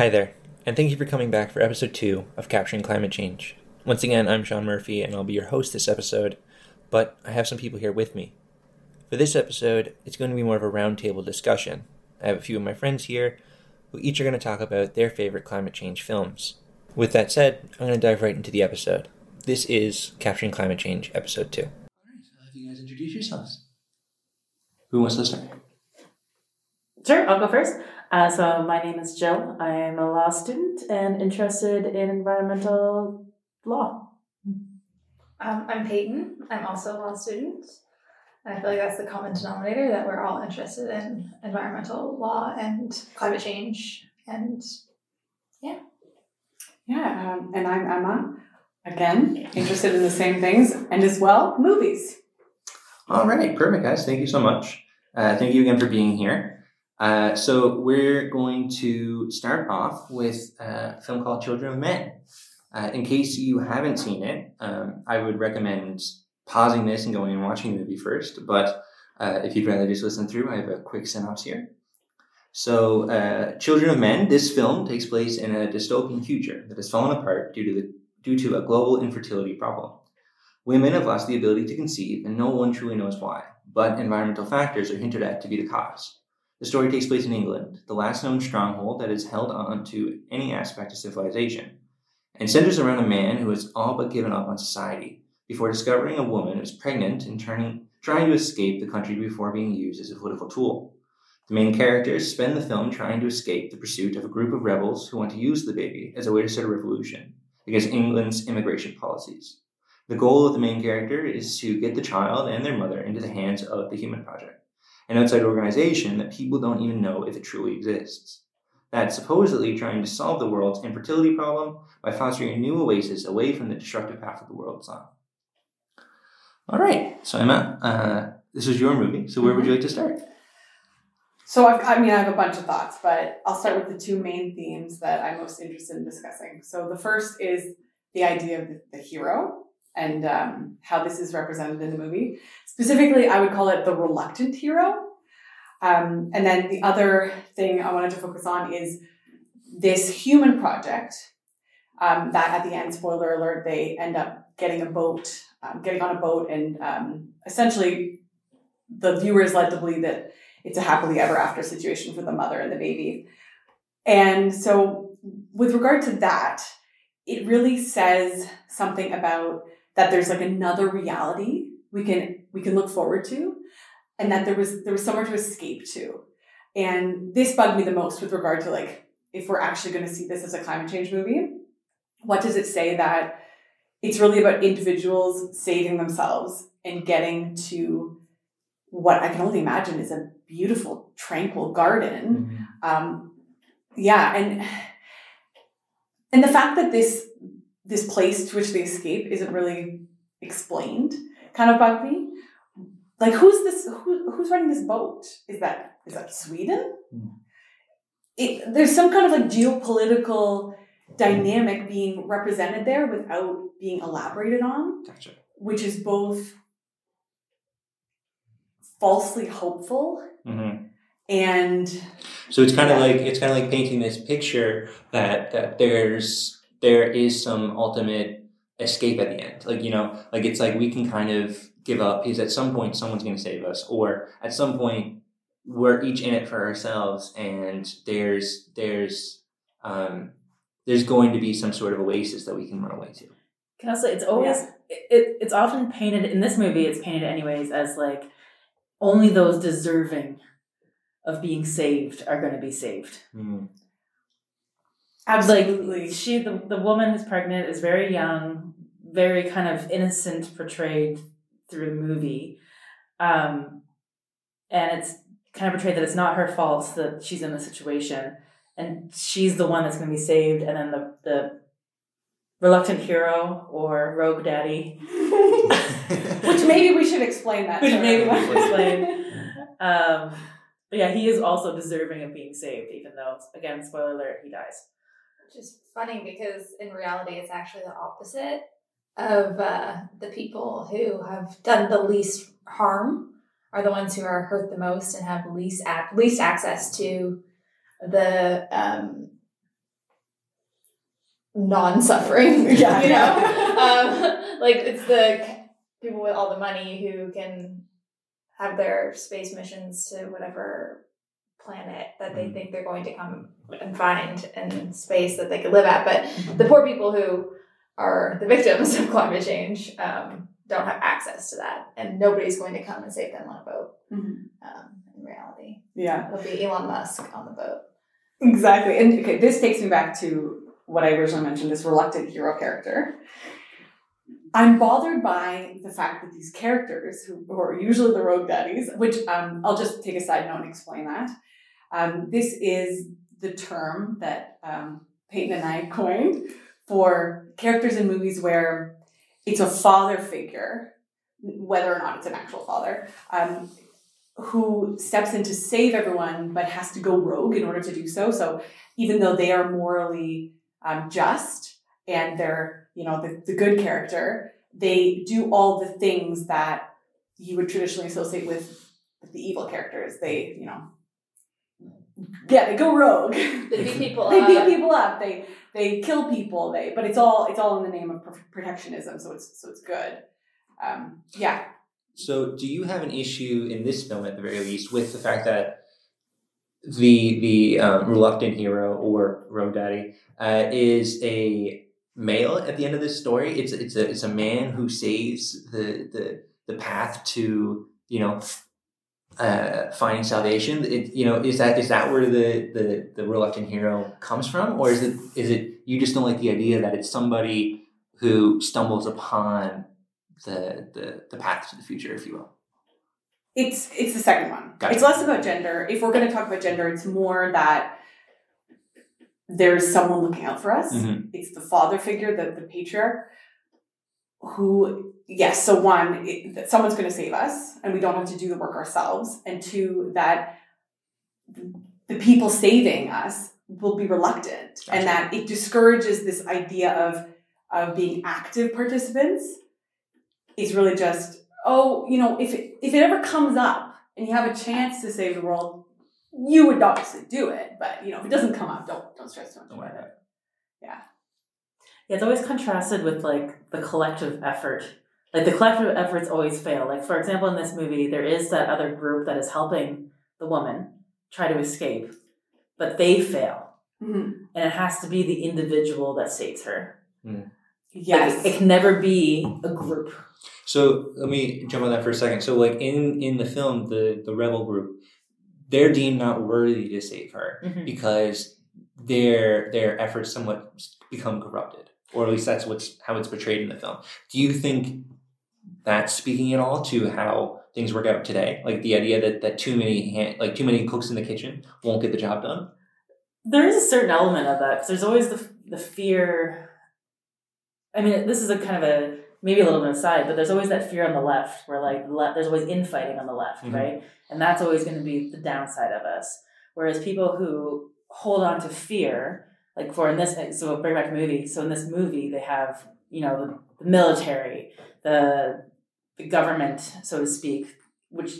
Hi there, and thank you for coming back for episode two of Capturing Climate Change. Once again, I'm Sean Murphy, and I'll be your host this episode, but I have some people here with me. For this episode, it's going to be more of a roundtable discussion. I have a few of my friends here who each are going to talk about their favorite climate change films. With that said, I'm going to dive right into the episode. This is Capturing Climate Change, episode two. All right, so have you guys introduce yourselves? Who wants to start? Sure, I'll go first. Uh, so my name is Jill. I am a law student and interested in environmental law. Um, I'm Peyton. I'm also a law student. And I feel like that's the common denominator that we're all interested in environmental law and climate change. And Yeah, Yeah. um, and I'm Emma. Again, interested in the same things, and as well, movies. All right, perfect, guys. Thank you so much. Uh, thank you again for being here. Uh, so we're going to start off with a film called Children of Men. Uh, in case you haven't seen it, um, I would recommend pausing this and going and watching the movie first. But uh, if you'd rather just listen through, I have a quick synopsis here. So, uh, Children of Men. This film takes place in a dystopian future that has fallen apart due to the due to a global infertility problem. Women have lost the ability to conceive, and no one truly knows why. But environmental factors are hinted at to be the cause. The story takes place in England, the last known stronghold that has held on to any aspect of civilization, and centers around a man who has all but given up on society before discovering a woman who is pregnant and turning, trying to escape the country before being used as a political tool. The main characters spend the film trying to escape the pursuit of a group of rebels who want to use the baby as a way to start a revolution against England's immigration policies. The goal of the main character is to get the child and their mother into the hands of the Human Project, an outside organization that people don't even know if it truly exists. That's supposedly trying to solve the world's infertility problem by fostering a new oasis away from the destructive path of the world it's on. All right, so Emma, uh, this is your movie, so where would you like to start? So, I've, I mean, I have a bunch of thoughts, but I'll start with the two main themes that I'm most interested in discussing. So, the first is the idea of the, the hero and um, how this is represented in the movie. Specifically, I would call it the reluctant hero. Um, and then the other thing I wanted to focus on is this human project um, that at the end, spoiler alert, they end up getting a boat, um, getting on a boat, and um, essentially the viewer is led to believe that it's a happily ever after situation for the mother and the baby. And so, with regard to that, it really says something about that there's like another reality we can we can look forward to and that there was there was somewhere to escape to. And this bugged me the most with regard to like if we're actually going to see this as a climate change movie what does it say that it's really about individuals saving themselves and getting to what i can only imagine is a beautiful tranquil garden? Um, yeah and and the fact that this this place to which they escape isn't really explained kind of bugged me like who's this who, who's running this boat is that is that sweden Mm. it, there's some kind of like geopolitical dynamic being represented there without being elaborated on Gotcha. which is both falsely hopeful Mm-hmm. and So it's kind of like it's kind of like painting this picture that that there's there is some ultimate escape at the end. Like you know, like it's like we can kind of give up because at some point someone's going to save us, or at some point we're each in it for ourselves, and there's there's um, there's going to be some sort of oasis that we can run away to. Can I say it's always it, it, it's often painted in this movie. It's painted anyways as like only those deserving of being saved are going to be saved. Mm. absolutely Like she, the, the woman who's pregnant is very young, very kind of innocent portrayed through the movie. Um, and it's kind of portrayed that it's not her fault that she's in the situation. And she's the one that's going to be saved. And then the, the reluctant hero or rogue daddy, which maybe we should explain that which maybe we should explain. Um, but yeah, he is also deserving of being saved, even though, again, spoiler alert, he dies. which is funny because in reality, it's actually the opposite of uh, the people who have done the least harm are the ones who are hurt the most and have least ac- least access to the um, non-suffering. Yeah. you know, um, like it's the people with all the money who can have their space missions to whatever planet that they Mhm. think they're going to come and find in space that they could live at. But the poor people who are the victims of climate change um, don't have access to that, and nobody's going to come and save them on a boat. Mhm. Um, in reality, Yeah. it'll be Elon Musk on the boat. Exactly. And okay, this takes me back to what I originally mentioned this reluctant hero character. I'm bothered by the fact that these characters, who, who are usually the rogue daddies, which um, I'll just take a side note and explain that. Um, this is the term that um, Peyton and I coined for characters in movies where it's a father figure, whether or not it's an actual father, um, who steps in to save everyone but has to go rogue in order to do so. So even though they are morally um, just and they're, you know, the, the good character, they do all the things that you would traditionally associate with, the evil characters. They, you know, yeah, they go rogue. They beat people they up. beat people up. They they kill people. They but it's all it's all in the name of protectionism. So it's so it's good. Um, yeah. So, do you have an issue in this film, at the very least, with the fact that the the um, reluctant hero or rogue daddy uh, is a male at the end of this story? It's it's a it's a man who saves the the the path to you know uh, finding salvation. It, you know, is that is that where the, the the reluctant hero comes from, or is it is it you just don't like the idea that it's somebody who stumbles upon the the, the path to the future, if you will. It's it's the second one. Got it. It's less about gender. If we're going to talk about gender, it's more that there's someone looking out for us. Mhm. It's the father figure, the the patriarch, who yes. So one, it, that someone's going to save us, and we don't have to do the work ourselves. And two, that the people saving us will be reluctant, Gotcha. and that it discourages this idea of of being active participants. It's really just oh, you know, if it, if it ever comes up and you have a chance to save the world, you would obviously do it. But you know, if it doesn't come up, don't don't stress too much Don't worry about about it. Yeah, it's always contrasted with like the collective effort. Like the collective efforts always fail. Like for example, in this movie, there is that other group that is helping the woman try to escape, but they fail, Mhm. and it has to be the individual that saves her. Yes. Like, it can never be a group. So let me jump on that for a second. So like in in the film, the the rebel group, they're deemed not worthy to save her because their their efforts somewhat become corrupted, or at least that's what's how it's portrayed in the film. Do you think that's speaking at all to how things work out today? Like the idea that that too many hand, like too many cooks in the kitchen won't get the job done. There is a certain element of that because there's always the the fear. I mean, this is a kind of a maybe a little bit aside, but there's always that fear on the left where like le- there's always infighting on the left, Mhm. right? And that's always going to be the downside of us. Whereas people who hold on to fear, like for in this, so bring back movie. So in this movie, they have you know the military, the the government, so to speak, which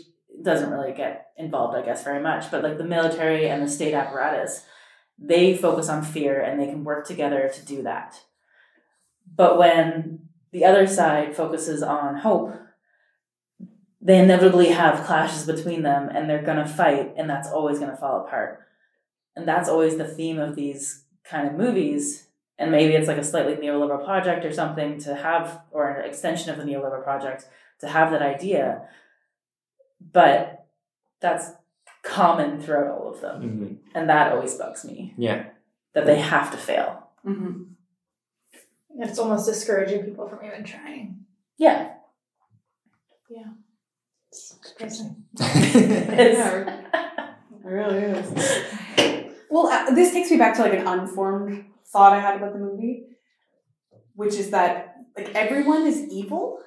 doesn't really get involved, I guess, very much. But like the military and the state apparatus, they focus on fear and they can work together to do that. But when the other side focuses on hope, they inevitably have clashes between them and they're going to fight and that's always going to fall apart. And that's always the theme of these kind of movies. And maybe it's like a slightly neoliberal project or something to have, or an extension of the neoliberal project to have that idea. But that's common throughout all of them. Mm-hmm. And that always bugs me Yeah. that they have to fail. Mhm. It's almost discouraging people from even trying. Yeah. Yeah. It's depressing. It's- It really is. Well, uh, this takes me back to like an unformed thought I had about the movie, which is that like everyone is evil.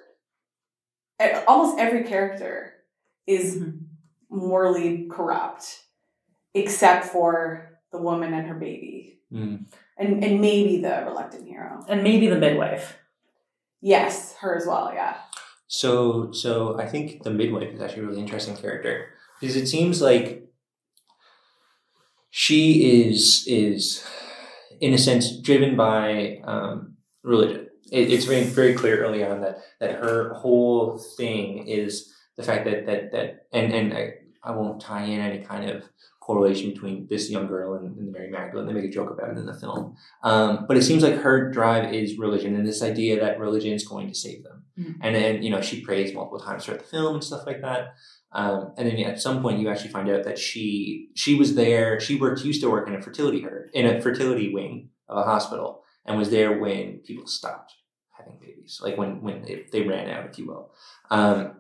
Almost every character is Mhm. morally corrupt, except for the woman and her baby, Mm. and and maybe the reluctant hero. and maybe the midwife. Yes, her as well. Yeah. So, so I think the midwife is actually a really interesting character because it seems like she is is in a sense, driven by um, religion. It, it's very very clear early on that that her whole thing is the fact that that that and and I, I won't tie in any kind of correlation between this young girl and, and Mary Magdalene. They make a joke about it in the film, um, but it seems like her drive is religion and this idea that religion is going to save them. Mhm. And then you know she prays multiple times throughout the film and stuff like that. Um, and then at some point you actually find out that she she was there. She worked used to work in a fertility herd in a fertility wing of a hospital and was there when people stopped having babies, like when when they, they ran out, if you will. Um,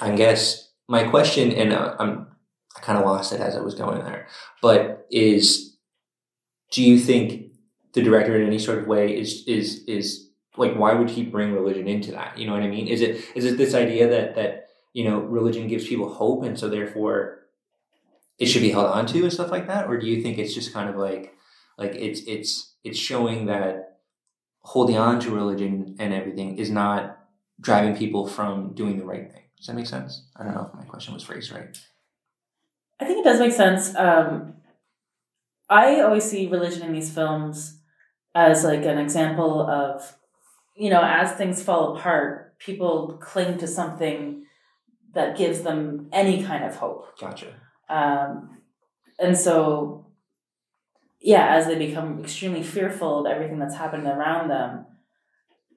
I guess my question, and uh, I'm I kind of lost it as I was going there, but is do you think the director in any sort of way is is is like why would he bring religion into that? You know what I mean? Is it is it this idea that that you know religion gives people hope and so therefore it should be held on to and stuff like that, or do you think it's just kind of like like it's it's it's showing that holding on to religion and everything is not driving people from doing the right thing. Does that make sense? I don't know if my question was phrased right. I think it does make sense. Um, I always see religion in these films as like an example of, you know, as things fall apart, people cling to something that gives them any kind of hope. Gotcha. Um, and so, yeah, as they become extremely fearful of everything that's happening around them,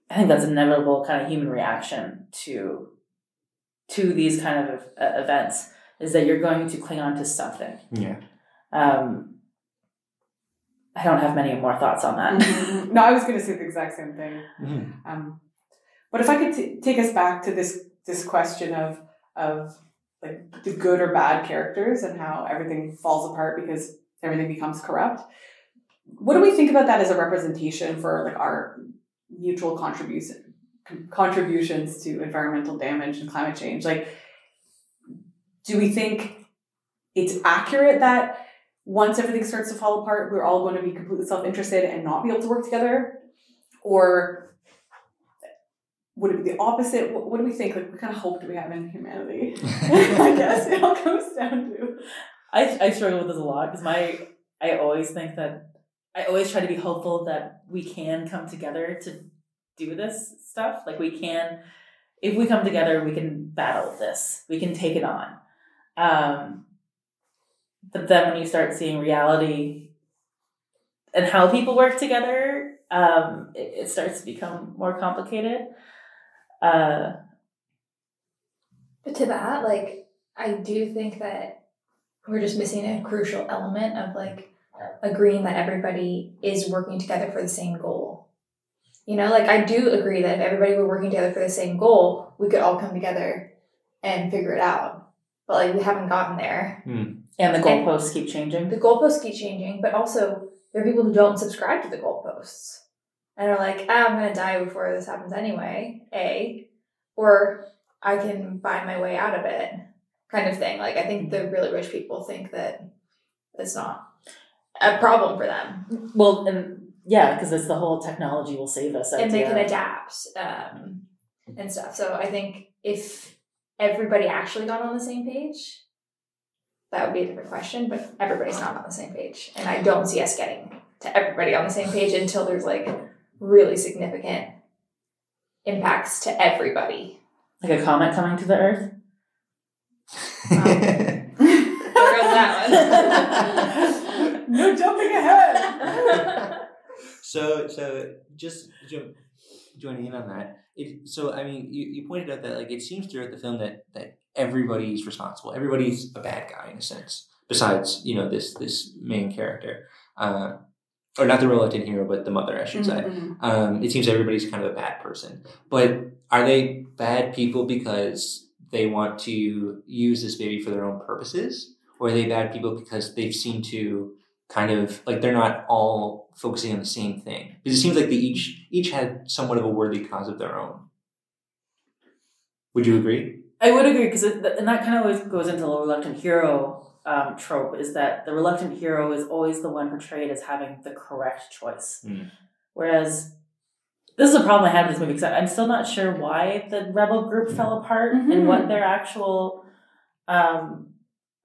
I think that's an inevitable kind of human reaction to to these kind of uh, events is that you're going to cling on to something. Yeah. Um, I don't have many more thoughts on that. No, I was going to say the exact same thing. Mhm. Um, but if I could t- take us back to this this question of of like the good or bad characters and how everything falls apart because everything becomes corrupt. What do we think about that as a representation for like our mutual contribution contributions to environmental damage and climate change? Like, do we think it's accurate that once everything starts to fall apart, we're all going to be completely self interested and not be able to work together? Or would it be the opposite? What, what do we think? Like, what kind of hope do we have in humanity? I guess it all comes down to. I, I struggle with this a lot because my I always think that I always try to be hopeful that we can come together to do this stuff. Like we can, if we come together, we can battle this. We can take it on. Um, but then when you start seeing reality and how people work together, um, it, it starts to become more complicated. Uh, But to that, like, I do think that we're just missing a crucial element of like agreeing that everybody is working together for the same goal. You know, like I do agree that if everybody were working together for the same goal, we could all come together and figure it out. But like we haven't gotten there. and the goalposts keep changing. The goalposts keep changing, but also there are people who don't subscribe to the goalposts and are like, ah, I'm gonna die before this happens anyway. A, or I can buy my way out of it, kind of thing. Like I think the really rich people think that it's not a problem for them, Well, and yeah, because it's the whole technology will save us. and they can adapt um, and stuff. So I think if everybody actually got on the same page, that would be a different question. But everybody's not on the same page, and I don't see us getting to everybody on the same page until there's like really significant impacts to everybody. like a comet coming to the Earth. There goes that no jumping ahead. so so just jo- joining in on that. It, so I mean, you, you pointed out that like it seems throughout the film that that everybody's responsible. Everybody's a bad guy in a sense. Besides, you know, this this main character, uh, or not the reluctant hero, but the mother, I should say. Mhm. Um, it seems everybody's kind of a bad person. But are they bad people because they want to use this baby for their own purposes? Or are they bad people because they've seemed to kind of like they're not all focusing on the same thing? Because it seems like they each each had somewhat of a worthy cause of their own. Would you agree? I would agree because and that kind of always goes into the reluctant hero um, trope is that the reluctant hero is always the one portrayed as having the correct choice, Mm. whereas this is a problem I have with this movie because I'm still not sure why the rebel group fell apart Mhm. and what their actual um,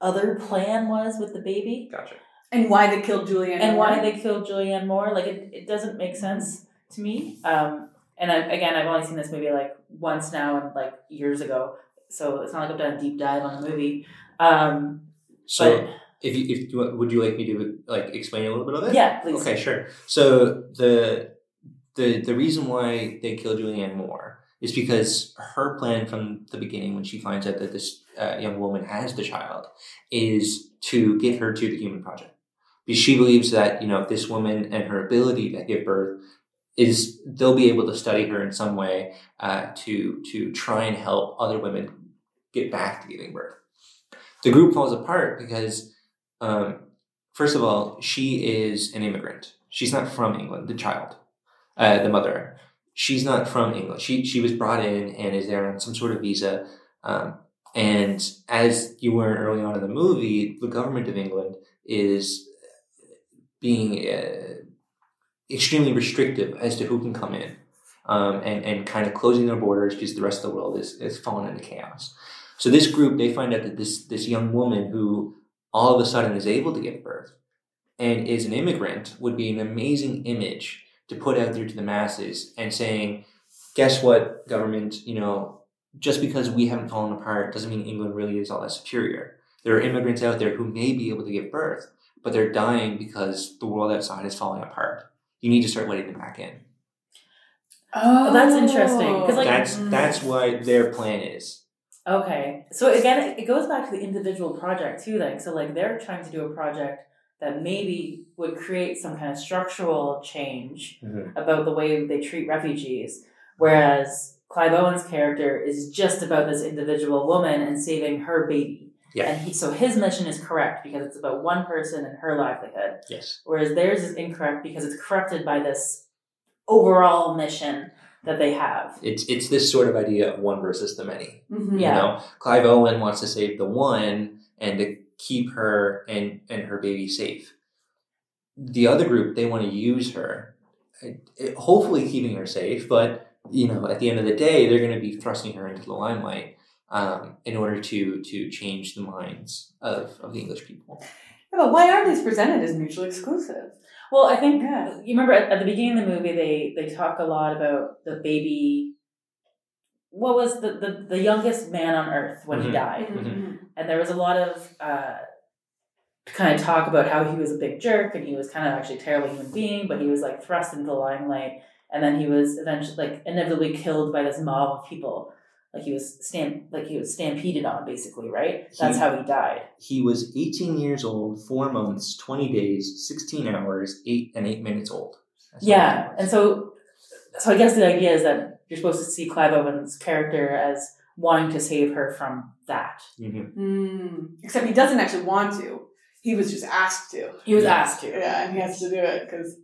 other plan was with the baby. Gotcha. And why they killed Julianne? and Moore. why they killed Julianne Moore. Like it, it doesn't make sense to me. Um, and I, again, I've only seen this movie like once now and like years ago, so it's not like I've done a deep dive on the movie. Um, So, but if you if would you like me to like explain a little bit of it? yeah, please. Okay, sure. So the the the reason why they kill Julianne Moore is because her plan from the beginning, when she finds out that this uh, young woman has the child, is to get her to the Human Project. Because she believes that you know this woman and her ability to give birth is they'll be able to study her in some way uh, to to try and help other women get back to giving birth. The group falls apart because um, first of all, she is an immigrant. She's not from England, the child, uh, the mother. She's not from England. She, she was brought in and is there on some sort of visa. Um, and as you learn early on in the movie, the government of England is being uh, extremely restrictive as to who can come in um, and, and kind of closing their borders because the rest of the world is, is fallen into chaos. So this group, they find out that this, this young woman who all of a sudden is able to give birth and is an immigrant would be an amazing image to put out there to the masses and saying, guess what, government, you know, just because we haven't fallen apart doesn't mean England really is all that superior. There are immigrants out there who may be able to give birth, but they're dying because the world outside is falling apart. You need to start letting them back in. Oh, that's interesting, like- that's mm. that's what their plan is. Okay. So again, it, goes back to the individual project too. Like, so like they're trying to do a project that maybe would create some kind of structural change Mhm. about the way they treat refugees, whereas Clive Owen's character is just about this individual woman and saving her baby. Yeah. And he, so his mission is correct because it's about one person and her livelihood, Yes. whereas theirs is incorrect because it's corrupted by this overall mission that they have. It's it's this sort of idea of one versus the many. Mhm. Yeah. You know, Clive Owen wants to save the one and to keep her and and her baby safe. The other group, they want to use her, eh, hopefully keeping her safe. But you know, at the end of the day, they're going to be thrusting her into the limelight um, in order to to change the minds of of the English people. Yeah, but why aren't these presented as mutually exclusive? Well, I think Yeah. you remember at, at the beginning of the movie they they talk a lot about the baby. What was the the, the youngest man on Earth when he Mhm. died, Mhm. and there was a lot of uh, kind of talk about how he was a big jerk and he was kind of actually a terrible human being, but he was like thrust into the limelight, and then he was eventually like inevitably killed by this mob of people. Like he was stamp like he was stampeded on basically, right? That's He- how he died. He was 18 years old, four months, 20 days, 16 hours, eight and eight minutes old. That's Yeah, and so so I guess the idea is that you're supposed to see Clive Owen's character as wanting to save her from that. Mhm. Mm. Except he doesn't actually want to. He was just asked to. He was Yeah. asked to. Yeah, and he has to do it because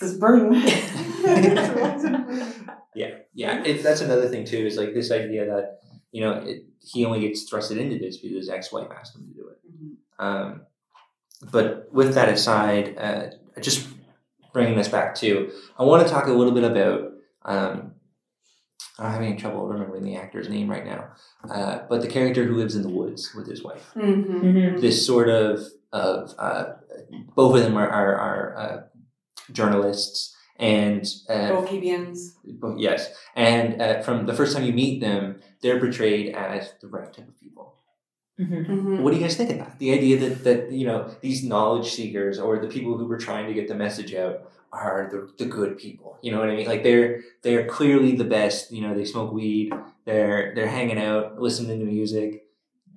it's his burden. Yeah, yeah. It, that's another thing too. Is like this idea that you know it, he only gets thrusted into this because his ex-wife asked him to do it. Um, but with that aside, uh, just bringing this back to, I want to talk a little bit about. Um, I'm having trouble remembering the actor's name right now, uh, but the character who lives in the woods with his wife. mm-hmm. Mhm. This sort of of uh, both of them are are, are uh, journalists and uh, Bohemians. but yes, and uh, from the first time you meet them, they're portrayed as the right type of people. Mhm. Mm-hmm. What do you guys think of that? The idea that that you know these knowledge seekers or the people who were trying to get the message out are the, the good people. You know what I mean? Like they're they're clearly the best. You know, they smoke weed. They're they're hanging out, listening to music.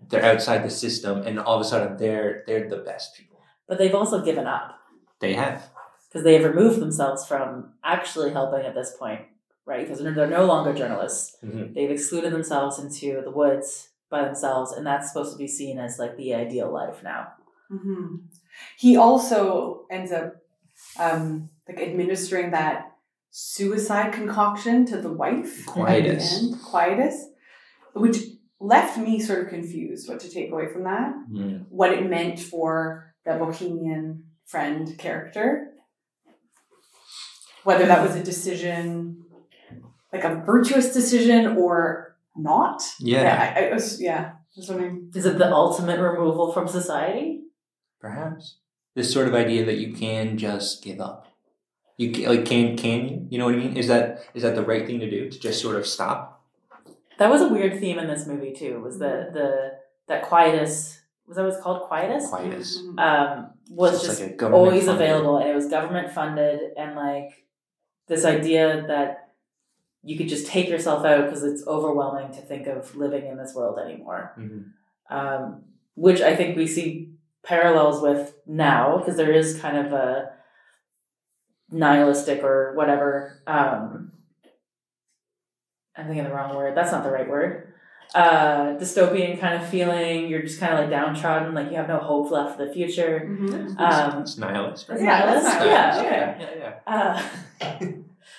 They're outside the system, and all of a sudden they're they're the best people. But they've also given up They have. Because they have removed themselves from actually helping at this point, right? Because they're, they're no longer journalists. Mhm. They've excluded themselves into the woods by themselves, and that's supposed to be seen as like the ideal life now. Mm-hmm. He also ends up um, like administering that suicide concoction to the wife. Quietus. At the end, quietus, which left me sort of confused what to take away from that. Mm. What it meant for the bohemian friend character. Whether that was a decision, like a virtuous decision or not. Yeah. I, I was, yeah. I was wondering. Is it the ultimate removal from society? perhaps this sort of idea that you can just give up. You can, like can can you? You know what I mean? Is that is that the right thing to do to just sort of stop? That was a weird theme in this movie too. Was the the that quietus was that what it's called quietus? Quietus. Um, was So just like a government always funded- available, and it was government funded, and like this idea that you could just take yourself out because it's overwhelming to think of living in this world anymore. Mhm. um, which I think we see parallels with now because there is kind of a nihilistic or whatever. Um, I'm thinking the wrong word. That's not the right word. Uh, dystopian kind of feeling. You're just kind of like downtrodden, like you have no hope left for the future. Mhm. Um, It's nihilist, right? Yeah, that's nihilist? nihilist. Yeah, yeah, okay. yeah. Uh,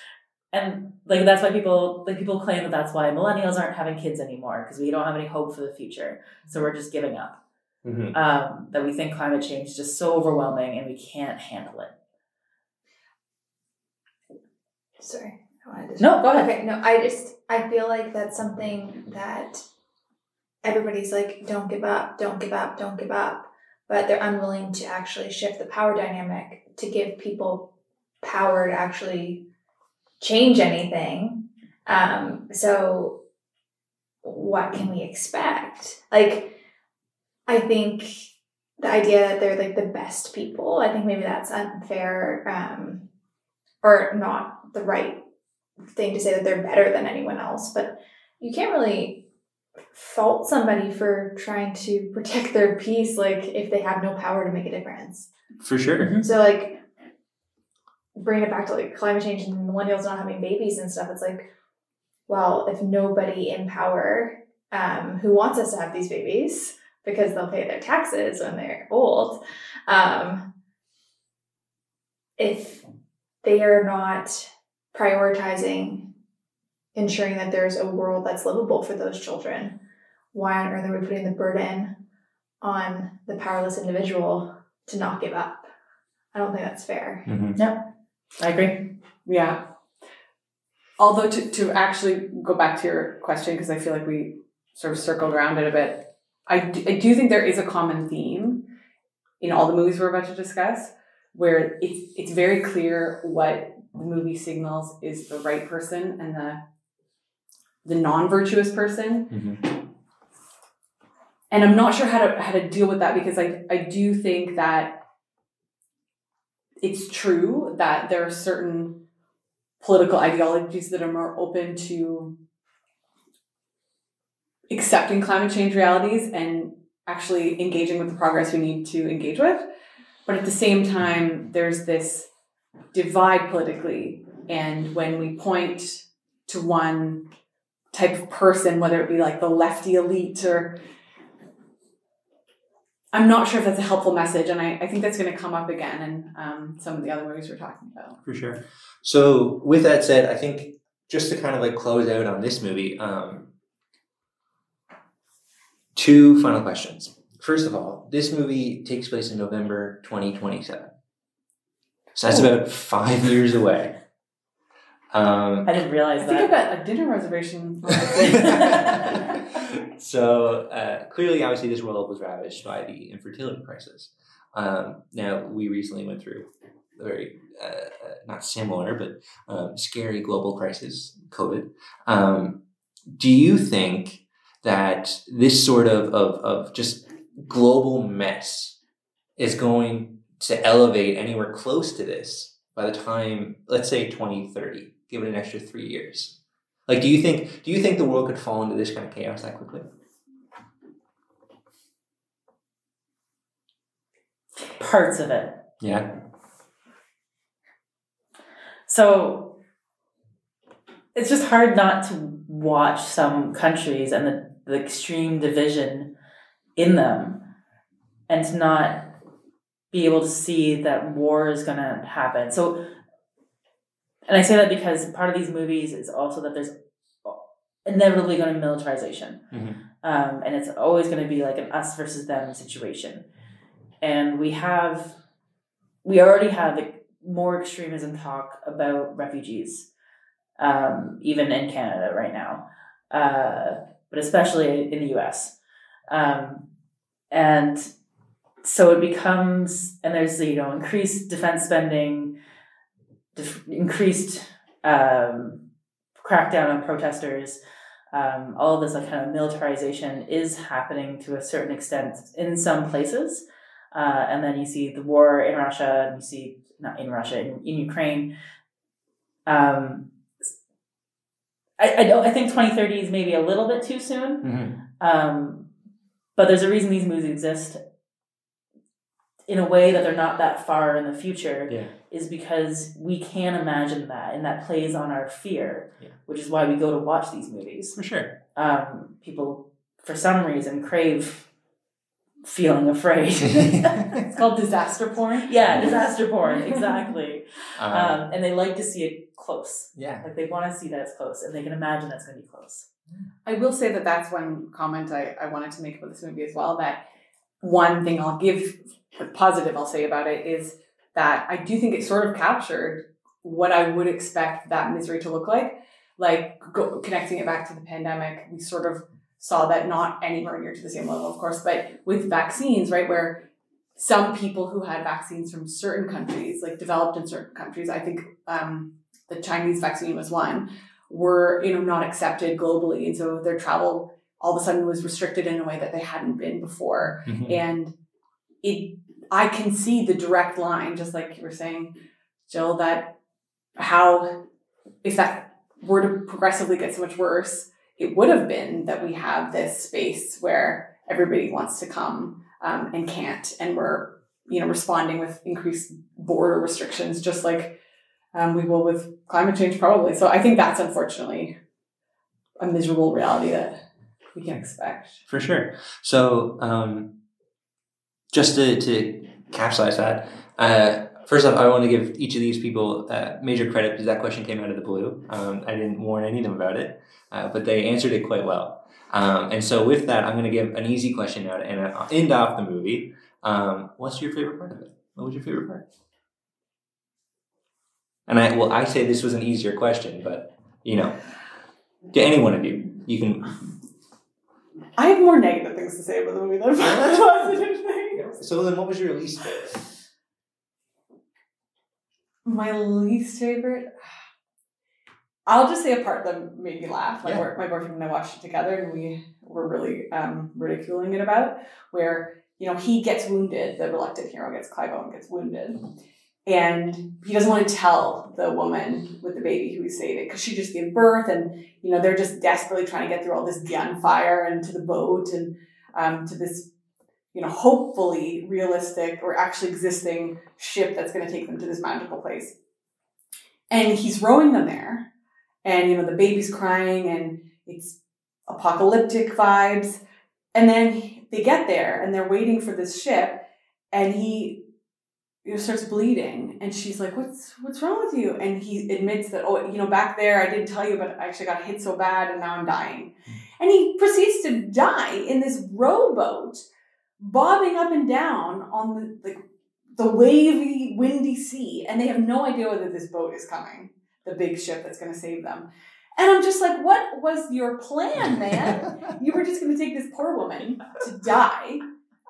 and like that's why people like people claim that that's why millennials aren't having kids anymore because we don't have any hope for the future, so we're just giving up. Mhm. um, that we think climate change is just so overwhelming and we can't handle it. Sorry, I wanted to. No, go ahead. Okay, no, I just I feel like that's something that everybody's like, don't give up, don't give up, don't give up, but they're unwilling to actually shift the power dynamic to give people power to actually change anything. Um, so what can we expect? Like, I think the idea that they're like the best people, I think maybe that's unfair, um, or not the right thing to say that they're better than anyone else, but you can't really fault somebody for trying to protect their peace, like if they have no power to make a difference. For sure. So like bringing it back to like climate change and millennials not having babies and stuff, it's like, well, if nobody in power um, who wants us to have these babies because they'll pay their taxes when they're old, um, if they are not prioritizing ensuring that there's a world that's livable for those children, why on earth are we putting the burden on the powerless individual to not give up? I don't think that's fair. Mhm. I agree. Yeah. Although to, to actually go back to your question, because I feel like we sort of circled around it a bit, I do, I do think there is a common theme in all the movies we're about to discuss, where it's it's very clear what the movie signals is the right person and the the non-virtuous person. Mhm. And I'm not sure how to how to deal with that because I, I do think that it's true that there are certain political ideologies that are more open to accepting climate change realities and actually engaging with the progress we need to engage with. But at the same time, there's this divide politically. And when we point to one type of person, whether it be like the lefty elite or I'm not sure if that's a helpful message, and I, I think that's going to come up again in um, some of the other movies we're talking about. For sure. So, with that said, I think just to kind of like close out on this movie, um, two final questions. First of all, this movie takes place in November 2027. So that's about five years away. Um, I didn't realize I think I've got a dinner reservation. so uh, clearly, obviously, this world was ravaged by the infertility crisis. Um, now, we recently went through a very uh, uh, not similar, but um, scary global crisis, COVID. Um, do you think that this sort of, of, of just global mess is going to elevate anywhere close to this by the time, let's say, 2030? Give it an extra three years. Like, do you think do you think the world could fall into this kind of chaos that quickly? Parts of it. Yeah. So it's just hard not to watch some countries and the, the extreme division in them and to not be able to see that war is going to happen. So, and I say that because part of these movies is also that there's inevitably going to be militarization. Mhm. Um, and it's always going to be like an us versus them situation. And we have, we already have more extremism talk about refugees, um, even in Canada right now, uh, but especially in the US. Um, and so it becomes, and there's you know increased defense spending, def- increased um, crackdown on protesters. Um, all of this like kind of militarization is happening to a certain extent in some places, uh, and then you see the war in Russia, and you see not in Russia in, in Ukraine. Um, I, I don't. I think twenty thirty is maybe a little bit too soon. Mhm. Um, but there's a reason these movies exist in a way that they're not that far in the future Yeah. is because we can imagine that and that plays on our fear Yeah. which is why we go to watch these movies For sure. um, people for some reason crave feeling afraid It's called disaster porn. yeah disaster porn exactly Um, um, and they like to see it close yeah. like they want to see that it's close and they can imagine that's going to be close I will say that that's one comment I, I wanted to make about this movie as well. That one thing I'll give positive I'll say about it is that I do think it sort of captured what I would expect that misery to look like. Like go, connecting it back to the pandemic, we sort of saw that not anywhere near to the same level, of course, but with vaccines, right, where some people who had vaccines from certain countries, like developed in certain countries, I think um, the Chinese vaccine was one, were you know not accepted globally, and so their travel all of a sudden was restricted in a way that they hadn't been before Mhm. and it i can see the direct line just like you were saying jill that how if that were to progressively get so much worse it would have been that we have this space where everybody wants to come um, and can't and we're you know responding with increased border restrictions just like um, we will with climate change probably so i think that's unfortunately a miserable reality that we can expect For sure. So, um, just to, to capsulize that, uh, first off, I want to give each of these people uh, major credit because that question came out of the blue. Um, I didn't warn any of them about it, uh, but they answered it quite well. Um, and so, with that, I'm going to give an easy question now to end, end off the movie. Um, what's your favorite part of it? What was your favorite part? And I well, I say this was an easier question, but you know, to any one of you, you can I have more negative things to say about the movie than positive things. So then, what was your least favorite? My least favorite. I'll just say a part that made me laugh. My, Yeah. my boyfriend and I watched it together, and we were really um, ridiculing it about where you know he gets wounded. The reluctant hero gets Clive Owen gets wounded, and he doesn't want to tell the woman with the baby who he's saving because she just gave birth, and you know they're just desperately trying to get through all this gunfire and to the boat and um, to this you know, hopefully realistic or actually existing ship that's going to take them to this magical place. And he's rowing them there, and you know, the baby's crying, and it's apocalyptic vibes. And then they get there, and they're waiting for this ship, and he you know, starts bleeding, and she's like, "What's what's wrong with you?" And he admits that, "Oh, you know, back there, I didn't tell you, but I actually got hit so bad, and now I'm dying." And he proceeds to die in this rowboat bobbing up and down on the like the wavy, windy sea, and they have no idea whether this boat is coming, the big ship that's going to save them. And I'm just like, what was your plan, man? you were just going to take this poor woman to die.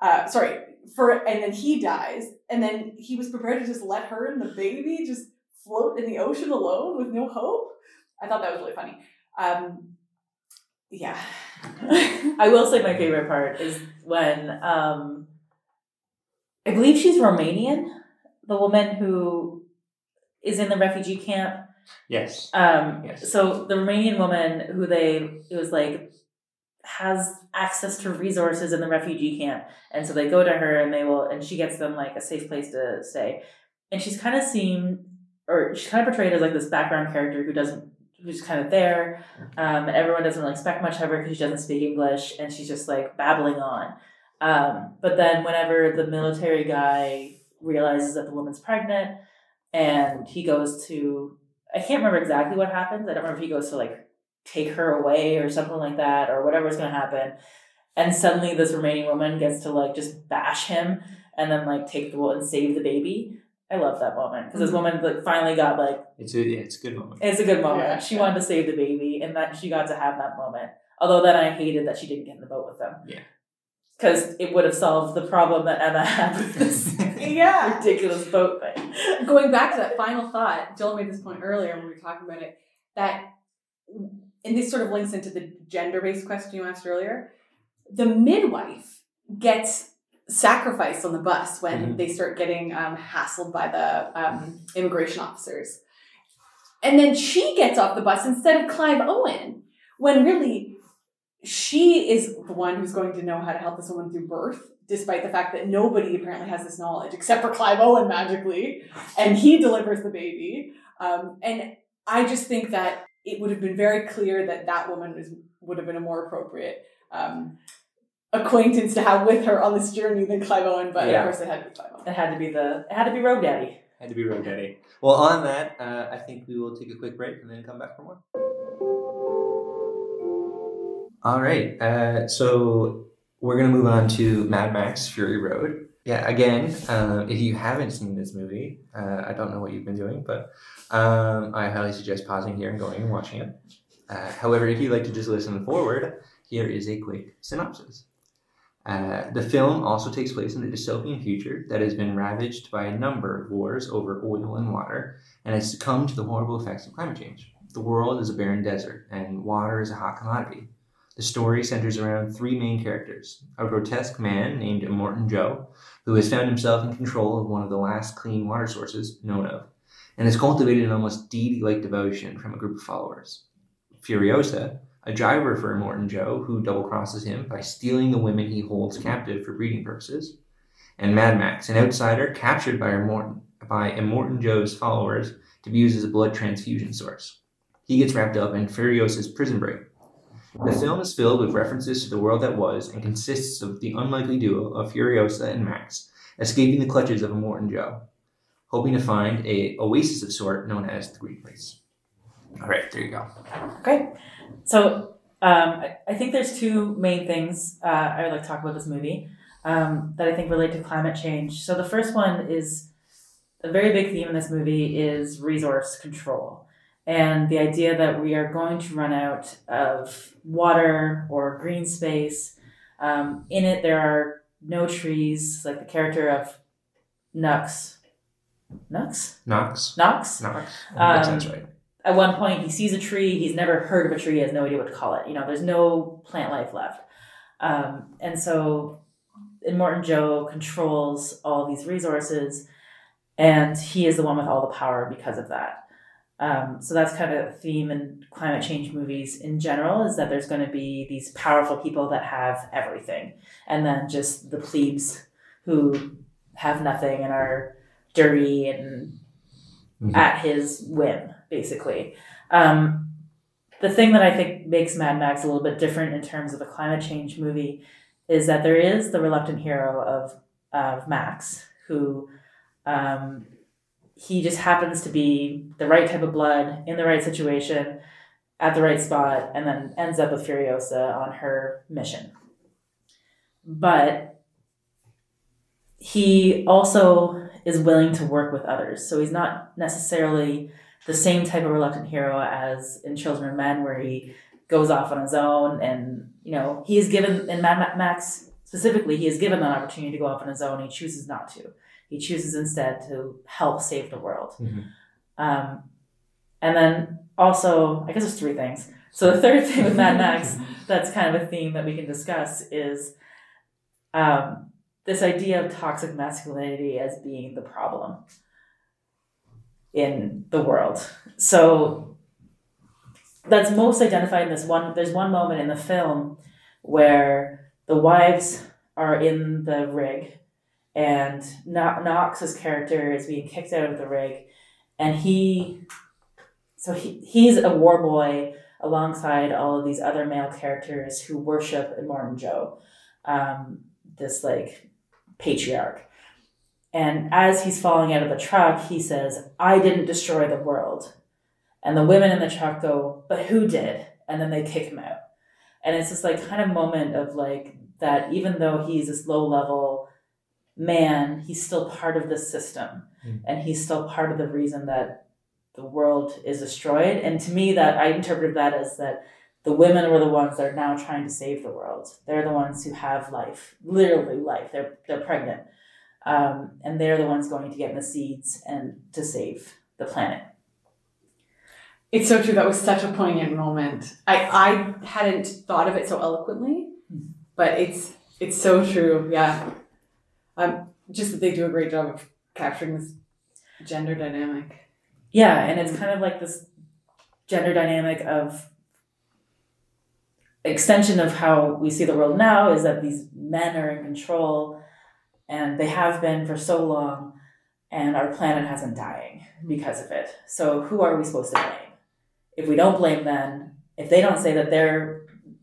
Uh, sorry, for and then he dies, and then he was prepared to just let her and the baby just float in the ocean alone with no hope. I thought that was really funny. Um, yeah. I will say my favorite part is when um, I believe she's Romanian, the woman who is in the refugee camp. Yes. Um, Yes. So the Romanian woman who they it was like has access to resources in the refugee camp, and so they go to her and they will and she gets them like a safe place to stay, and she's kind of seen or she's kind of portrayed as like this background character who doesn't who's kind of there. Um, everyone doesn't really expect much of her because she doesn't speak English and she's just like babbling on. Um, but then whenever the military guy realizes that the woman's pregnant and he goes to, I can't remember exactly what happens. I don't remember if he goes to like take her away or something like that or whatever's going to happen. And suddenly this Romanian woman gets to like just bash him and then like take the boat and save the baby. I love that moment because this mm-hmm. woman like finally got like It's a yeah, it's a good moment. it's a good moment. Yeah, she yeah. wanted to save the baby, and that she got to have that moment. Although then I hated that she didn't get in the boat with them. Yeah. because it would have solved the problem that Emma had with this Yeah. ridiculous boat thing. Going back to that final thought, Joel made this point earlier when we were talking about it, that and this sort of links into the gender-based question you asked earlier. The midwife gets sacrificed on the bus when Mhm. they start getting um, hassled by the um, immigration officers. And then she gets off the bus instead of Clive Owen, when really she is the one who's going to know how to help this woman through birth, despite the fact that nobody apparently has this knowledge except for Clive Owen magically, and he delivers the baby. Um, and I just think that it would have been very clear that that woman was, would have been a more appropriate um, acquaintance to have with her on this journey than Clive Owen, but Yeah. of course it had to be Clive Owen. It had to be the it had to be Rogue Daddy. Had to be Rogue Daddy. Well, on that, uh, I think we will take a quick break and then come back for more. All right. Uh, so we're going to move on to Mad Max Fury Road. Yeah, again, uh, if you haven't seen this movie, uh, I don't know what you've been doing, but um, I highly suggest pausing here and going and watching it. Uh, however, if you'd like to just listen forward, here is a quick synopsis. Uh, the film also takes place in a dystopian future that has been ravaged by a number of wars over oil and water and has succumbed to the horrible effects of climate change. The world is a barren desert, and water is a hot commodity. The story centers around three main characters a grotesque man named Immortan Joe, who has found himself in control of one of the last clean water sources known of, and has cultivated an almost deity like devotion from a group of followers. Furiosa, a driver for Immortan Joe, who double crosses him by stealing the women he holds captive for breeding purposes. And Mad Max, an outsider captured by Immortan, by Immortan Joe's followers to be used as a blood transfusion source. He gets wrapped up in Furiosa's prison break. The film is filled with references to the world that was and consists of the unlikely duo of Furiosa and Max escaping the clutches of Immortan Joe, hoping to find a oasis of sort known as the Green Place. All right, there you go. Okay, so um, I, think there's two main things uh, I would like to talk about this movie um, that I think relate to climate change. So the first one is a very big theme in this movie is resource control and the idea that we are going to run out of water or green space. Um, in it, there are no trees, like the character of Nux. Nux? Knox. Knox? Knox. Um, that sounds right. at one point he sees a tree he's never heard of a tree he has no idea what to call it you know there's no plant life left um, and so and Immortan Joe controls all these resources and he is the one with all the power because of that um, so that's kind of a theme in climate change movies in general is that there's going to be these powerful people that have everything and then just the plebes who have nothing and are dirty and Mhm. at his whim, basically. Um, the thing that I think makes Mad Max a little bit different in terms of a climate change movie is that there is the reluctant hero of of Max, who um, he just happens to be the right type of blood in the right situation at the right spot, and then ends up with Furiosa on her mission. But he also is willing to work with others. So he's not necessarily the same type of reluctant hero as in Children of Men, where he goes off on his own and, you know, he is given, in Mad Max specifically, he is given that opportunity to go off on his own. He chooses not to. He chooses instead to help save the world. Mhm. Um, and then also, I guess there's three things. So the third thing with Mad Max that's kind of a theme that we can discuss is um, this idea of toxic masculinity as being the problem in the world. So that's most identified in this one. There's one moment in the film where the wives are in the rig, and Knox's character is being kicked out of the rig, and he, so he he's a war boy alongside all of these other male characters who worship Immortan Joe, um, this like patriarch. And as he's falling out of the truck, he says, I didn't destroy the world. And the women in the truck go, But who did? And then they kick him out. And it's this like kind of moment of like that even though he's this low level man, he's still part of the system. Mm. And he's still part of the reason that the world is destroyed. And to me that I interpreted that as that The women were the ones that are now trying to save the world. They're the ones who have life, literally life. They're they're pregnant, um, and they're the ones going to get in the seeds and to save the planet. It's so true. That was such a poignant moment. I, I hadn't thought of it so eloquently, but it's it's so true. Yeah. Um, just that they do a great job of capturing this gender dynamic. Yeah, and it's kind of like this gender dynamic of extension of how we see the world now is that these men are in control and they have been for so long and our planet hasn't dying because of it. So who are we supposed to blame? If we don't blame them, if they don't say that they're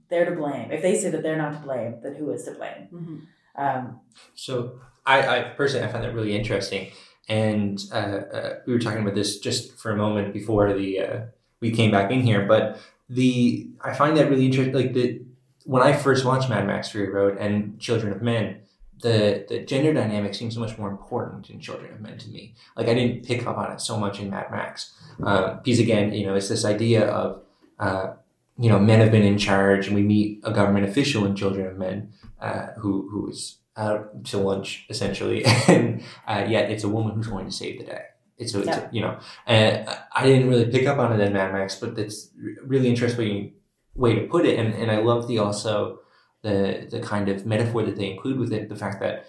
they're to blame, if they say that they're not to blame, then who is to blame? Mm-hmm. Um, So I, I personally I find that really interesting, and uh, uh, we were talking about this just for a moment before the uh, we came back in here. But the I find that really interesting. Like the when I first watched Mad Max Fury Road and Children of Men, the the gender dynamic seems so much more important in Children of Men to me. Like I didn't pick up on it so much in Mad Max. Uh, because again, you know, it's this idea of uh, you know men have been in charge, and we meet a government official in Children of Men uh, who who is out to lunch essentially, and uh, yet it's a woman who's going to save the day. It's, a, it's a, you know, and I didn't really pick up on it in Mad Max, but that's really interesting way to put it, and and I love the also the the kind of metaphor that they include with it, the fact that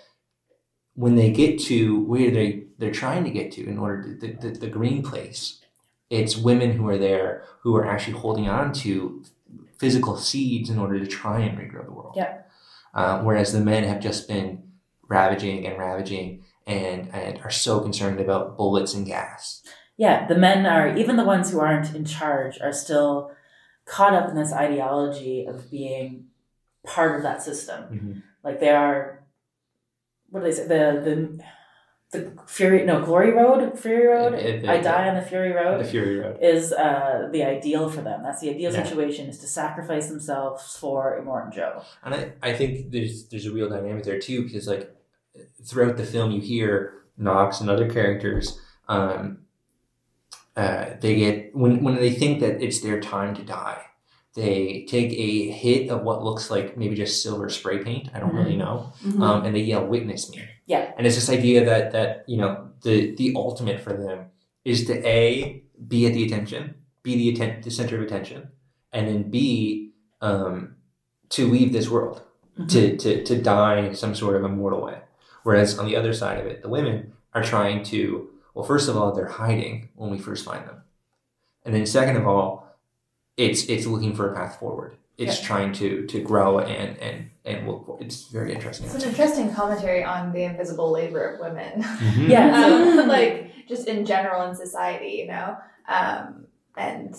when they get to where they they're trying to get to in order to the, the, the green place, it's women who are there who are actually holding on to physical seeds in order to try and regrow the world. Yeah. Uh, whereas the men have just been ravaging and ravaging and, and are so concerned about bullets and gas. yeah, the men are even the ones who aren't in charge are still caught up in this ideology of being part of that system. Mm-hmm. Like they are, what do they say? The the the Fury no Glory Road, Fury Road. It- it- I die on the Fury Road. The Fury Road. is uh, the ideal for them. That's the ideal Yeah. situation is to sacrifice themselves for Immortan Joe. And I, I think there's there's a real dynamic there too because like throughout the film you hear Knox and other characters um, uh, they get when when they think that it's their time to die they take a hit of what looks like maybe just silver spray paint I don't really know Mm-hmm. um, and they yell witness me Yeah. and it's this idea that that you know the the ultimate for them is to a be at the attention be the atten- the center of attention and then b um, to leave this world to, to, to die in some sort of immortal way. Whereas on the other side of it, the women are trying to, well, first of all, they're hiding when we first find them. And then second of all, it's it's looking for a path forward. It's trying to to grow and and and look for it's very interesting. It's an interesting commentary on the invisible labor of women. Mhm. Yeah. um, like just in general in society, you know. Um, and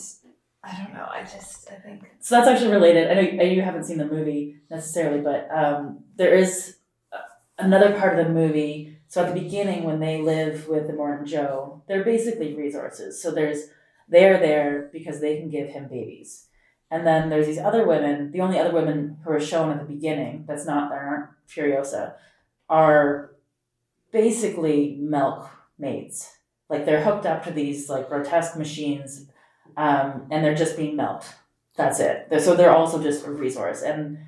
I don't know. I just I think So that's actually related. I know, you haven't seen the movie necessarily, but um, there is uh, another part of the movie. So at the beginning, when they live with Immortan Joe, they're basically resources. So there's they're there because they can give him babies. And then there's these other women. The only other women who are shown at the beginning that's not that aren't Furiosa are basically milk maids. Like they're hooked up to these like grotesque machines, um, and they're just being milked. That's it. So they're also just a resource, and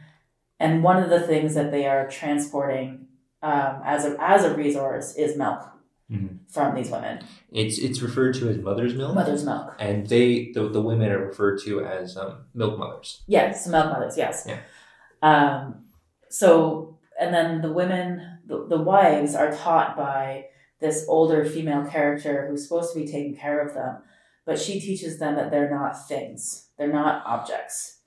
and one of the things that they are transporting um, as a as a resource is milk Mhm. from these women, It's it's referred to as mother's milk, mother's milk. and they the, the women are referred to as um, milk mothers. Yes, milk mothers. Yes. Yeah. Um, so and then the women, the, the wives, are taught by this older female character who's supposed to be taking care of them, but she teaches them that they're not things, they're not objects.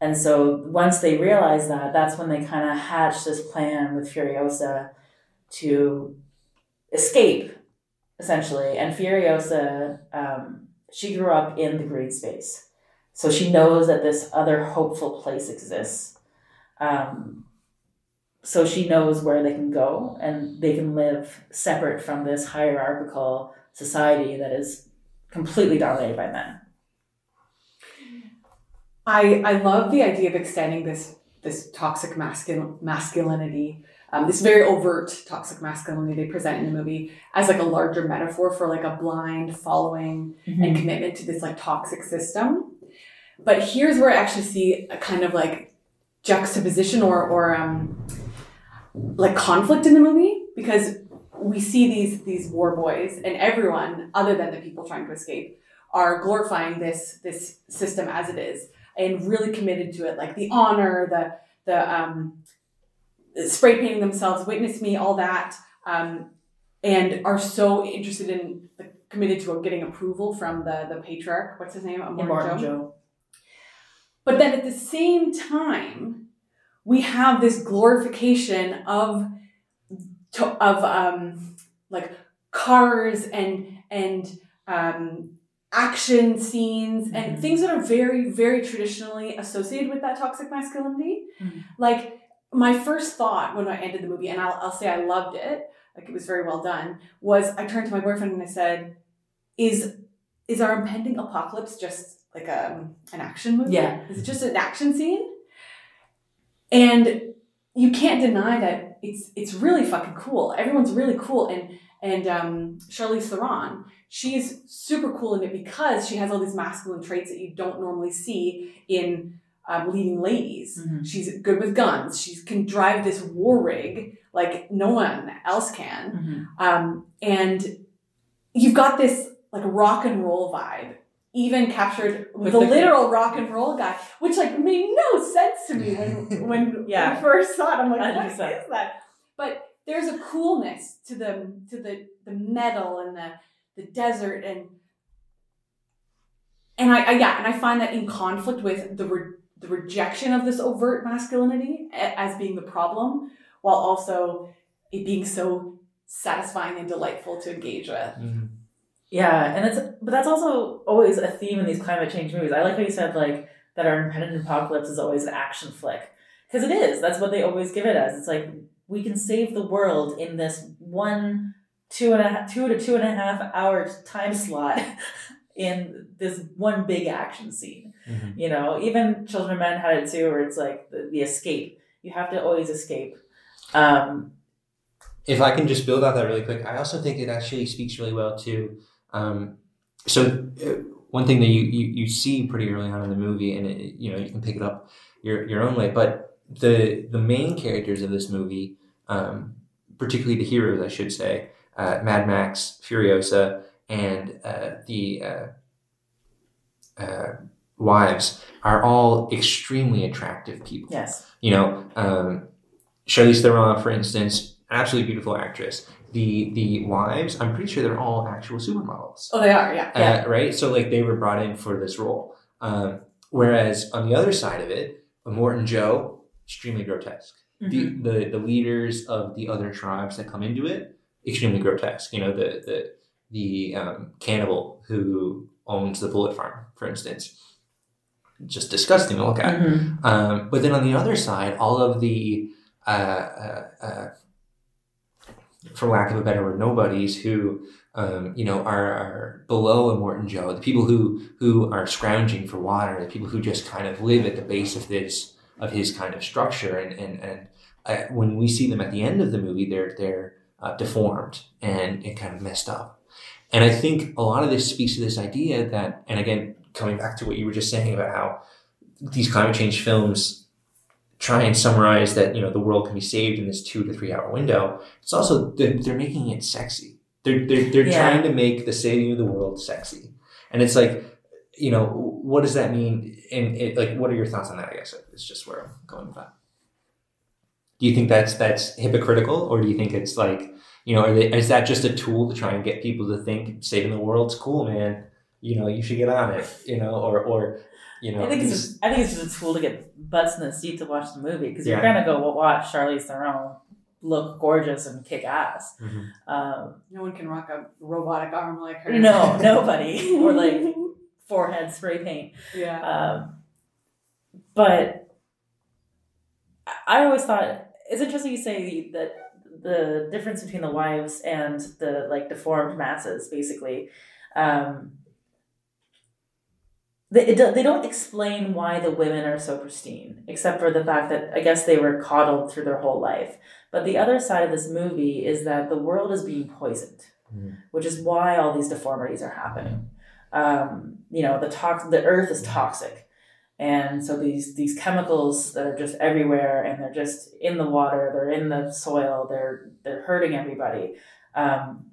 And so once they realize that, that's when they kind of hatch this plan with Furiosa to escape, essentially. And Furiosa, um, she grew up in the green space. So she knows that this other hopeful place exists. Um, so she knows where they can go and they can live separate from this hierarchical society that is completely dominated by men. I, I love the idea of extending this this toxic mascul- masculinity, um, this very overt toxic masculinity they present in the movie as like a larger metaphor for like a blind following and commitment to this like toxic system. but here's where I actually see a kind of like juxtaposition or or um, like conflict in the movie because we see these these war boys and everyone other than the people trying to escape are glorifying this this system as it is and really committed to it like the honor the the um, spray painting themselves witness me all that um, and are so interested in committed to getting approval from the the patriarch what's his name Martin Joe. but then at the same time, we have this glorification of of um, like cars and and um, action scenes and Mhm. things that are very very traditionally associated with that toxic masculinity. Mhm. Like my first thought when I ended the movie, and I'll, I'll say I loved it, like it was very well done, was I turned to my boyfriend and I said, "Is is our impending apocalypse just like a, an action movie? Yeah. Is it just an action scene? And you can't deny that it's it's really fucking cool. Everyone's really cool, and and um, Charlize Theron, she's super cool in it because she has all these masculine traits that you don't normally see in um, leading ladies. Mhm. She's good with guns. She can drive this war rig like no one else can. Mhm. Um, and you've got this like rock and roll vibe, even captured with the the- literal rock and roll guy, which like made no sense to me when when Yeah. I first saw it. I'm like, what 100%. is that? But there's a coolness to the to the the metal and the the desert and and I, I yeah, and I find that in conflict with the the rejection of this overt masculinity as being the problem, while also it being so satisfying and delightful to engage with. Mm-hmm. Yeah, and it's but that's also always a theme in these climate change movies. I like how you said like that our impending apocalypse is always an action flick because it is. That's what they always give it as. It's like we can save the world in this one two and a half two to two and a half hour time slot in this one big action scene. Mhm. You know, even Children of Men had it too, where it's like the, the escape. You have to always escape. Um, if I can just build out that really quick, I also think it actually speaks really well to. Um, so uh, one thing that you, you you see pretty early on in the movie, and it, you know you can pick it up your your own way, but the the main characters of this movie, um, particularly the heroes, I should say, uh, Mad Max, Furiosa, and uh, the uh, uh, wives, are all extremely attractive people yes. you know, um, Charlize Theron, for instance, absolutely beautiful actress. The the wives, I'm pretty sure they're all actual supermodels, Oh, they are, yeah. uh, right? So like they were brought in for this role. Um, whereas on the other side of it, Immortan Joe, extremely grotesque. Mhm. The, the the leaders of the other tribes that come into it, extremely grotesque. You know, the the the um, cannibal who owns the bullet farm, for instance, just disgusting to look at. Mhm. Um, but then on the other side, all of the, uh, uh, uh, for lack of a better word, nobodies who, um, you know, are, are below Immortan Joe, the people who who are scrounging for water, the people who just kind of live at the base of this of his kind of structure, and and and uh, when we see them at the end of the movie, they're they're uh, deformed and and kind of messed up. And I think a lot of this speaks to this idea that, and again, coming back to what you were just saying about how these climate change films try and summarize that you know the world can be saved in this two to three hour window. It's also they're, they're making it sexy. They're they're, they're Yeah. trying to make the saving of the world sexy, and it's like you know what does that mean? And it, like, what are your thoughts on that? I guess it's just where I'm going with that. Do you think that's that's hypocritical, or do you think it's like you know, are they, is that just a tool to try and get people to think saving the world's cool, man? You know, you should get on it. You know, or or you know, I think it's just, I think it's just a tool to get butts in the seat to watch the movie because you're Yeah. gonna go watch Charlize Theron look gorgeous and kick ass. Mhm. Um, No one can rock a robotic arm like her. no, nobody or like forehead spray paint. yeah. Um, but I- I always thought it's interesting you say that the difference between the wives and the like deformed masses, basically. Um, they, it, they don't explain why the women are so pristine, except for the fact that I guess they were coddled through their whole life. But the other side of this movie is that the world is being poisoned, Mhm. which is why all these deformities are happening. Um, you know, the tox- the earth is toxic. And so these these chemicals that are just everywhere and they're just in the water they're in the soil they're they're hurting everybody. Um,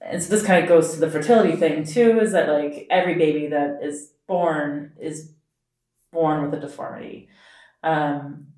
and so this kind of goes to the fertility thing too is that like every baby that is born is born with a deformity. Um,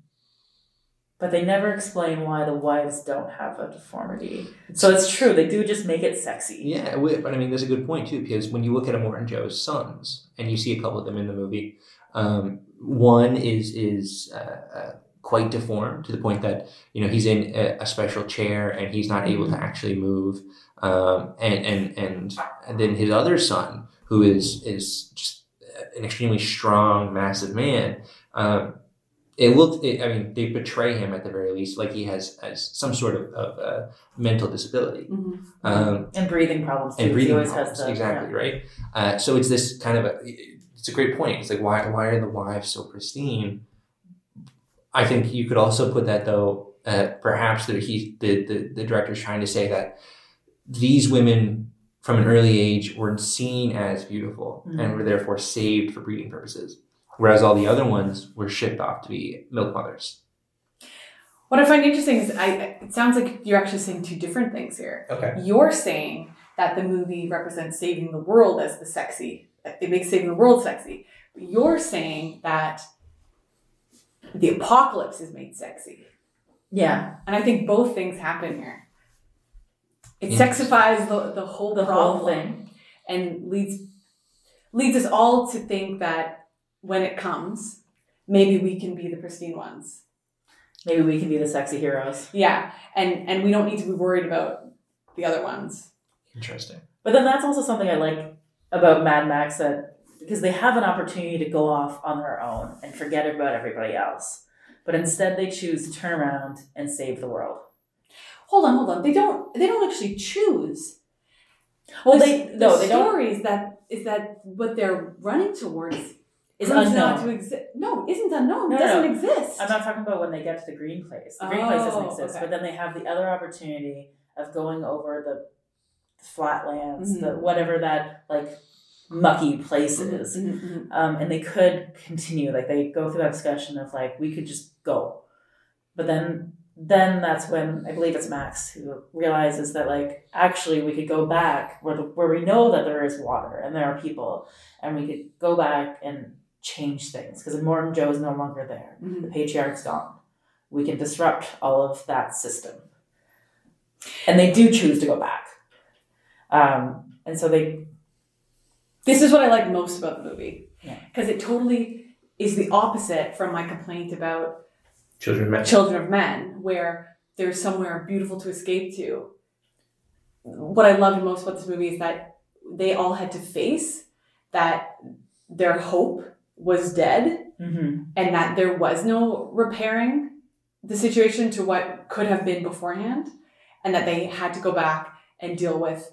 but they never explain why the wives don't have a deformity. So it's true they do just make it sexy. Yeah, but I mean, there's a good point too because when you look at Immortan Joe's sons, and you see a couple of them in the movie, um, one is is uh, uh, quite deformed to the point that you know he's in a, a special chair and he's not able to actually move, um, and and and and then his other son, who is is just an extremely strong, massive man. Um, it looked. It, I mean, they betray him at the very least, like he has, has some sort of, of uh, mental disability. Mhm. Um, and breathing problems too and breathing always problems. the exactly right. Uh, so it's this kind of a it's a great point. It's like why why are the wives so pristine? I think you could also put that though. Uh, perhaps that he the, the the director's trying to say that these women from an early age were seen as beautiful and Mhm. were therefore saved for breeding purposes, whereas all the other ones were shipped off to be milk mothers. What I find interesting is I it sounds like you're actually saying two different things here. Okay. You're saying that the movie represents saving the world as the sexy. It makes saving the world sexy. You're saying that the apocalypse is made sexy. yeah And I think both things happen here. It Yeah. sexifies the, the whole the problem whole thing and leads leads us all to think that when it comes, maybe we can be the pristine ones. maybe we can be the sexy heroes Yeah, and and we don't need to be worried about the other ones. Interesting. But then that's also something I like about Mad Max that because they have an opportunity to go off on their own and forget about everybody else. But instead they choose to turn around and save the world. Hold on, hold on. They don't they don't actually choose. Well The- they the no, they don't story is that is that what they're running towards is proves not to unknown. exist. No, isn't unknown. No, it doesn't no. exist. I'm not talking about when they get to the green place. The green place doesn't Oh, exist. okay. But then they have the other opportunity of going over the flatlands, the Mhm. whatever that like mucky place is. Mhm, mhm. um, and they could continue like they go through that discussion of like we could just go but then then that's when i believe it's max who realizes that like actually we could go back where, the, where we know that there is water and there are people and we could go back and change things because immortan joe is no longer there Mhm. the patriarch's gone we can disrupt all of that system and they do choose to go back um, and so they This is what I like most about the movie. Yeah. Because it totally is the opposite from my complaint about Children of men. Children of Men, where there's somewhere beautiful to escape to. What I loved most about this movie is that they all had to face that their hope was dead mm-hmm. and that there was no repairing the situation to what could have been beforehand and that they had to go back and deal with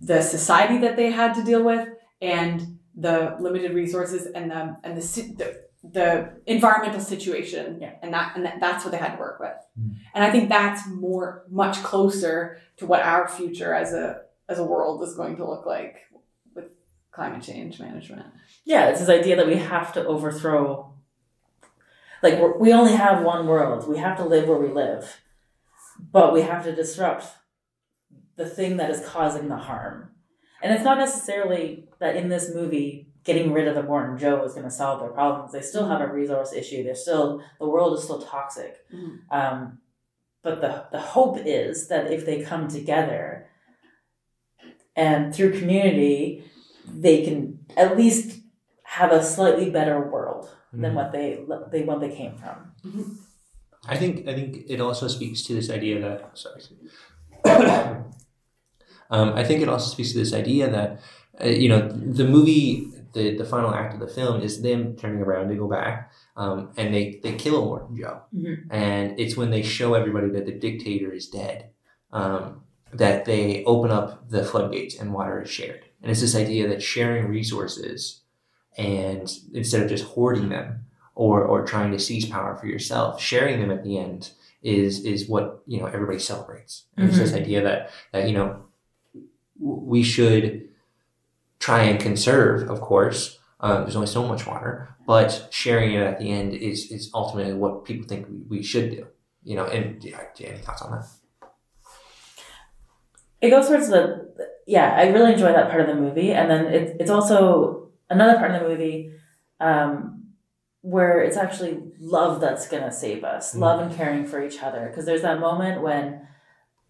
the society that they had to deal with and the limited resources and the and the the, the environmental situation Yeah. and that and that, that's what they had to work with Mm. and i think that's more much closer to what our future as a as a world is going to look like with climate change management Yeah, it's this idea that we have to overthrow. Like we're, we only have one world. We have to live where we live, but we have to disrupt the thing that is causing the harm. And it's not necessarily that in this movie, getting rid of the Morton Joe is going to solve their problems. They still have a resource issue. They're still the world is still toxic. Mhm. Um, but the the hope is that if they come together and through community, they can at least have a slightly better world than what they they what they came from. I think I think it also speaks to this idea that sorry. Um, I think it also speaks to this idea that uh, you know the movie the the final act of the film is them turning around to go back um, and they they kill Immortan Joe Mhm. and it's when they show everybody that the dictator is dead um, that they open up the floodgates and water is shared and it's this idea that sharing resources and instead of just hoarding them or or trying to seize power for yourself, sharing them at the end is is what you know everybody celebrates. And it's this idea that that you know we should try and conserve, of course, Um, there's only so much water, but sharing it at the end is is ultimately what people think we, we should do. You know, and yeah, do you have any thoughts on that? it goes towards the yeah i really enjoy that part of the movie and then it, it's also another part of the movie um, where it's actually love that's gonna save us Mm. love and caring for each other because there's that moment when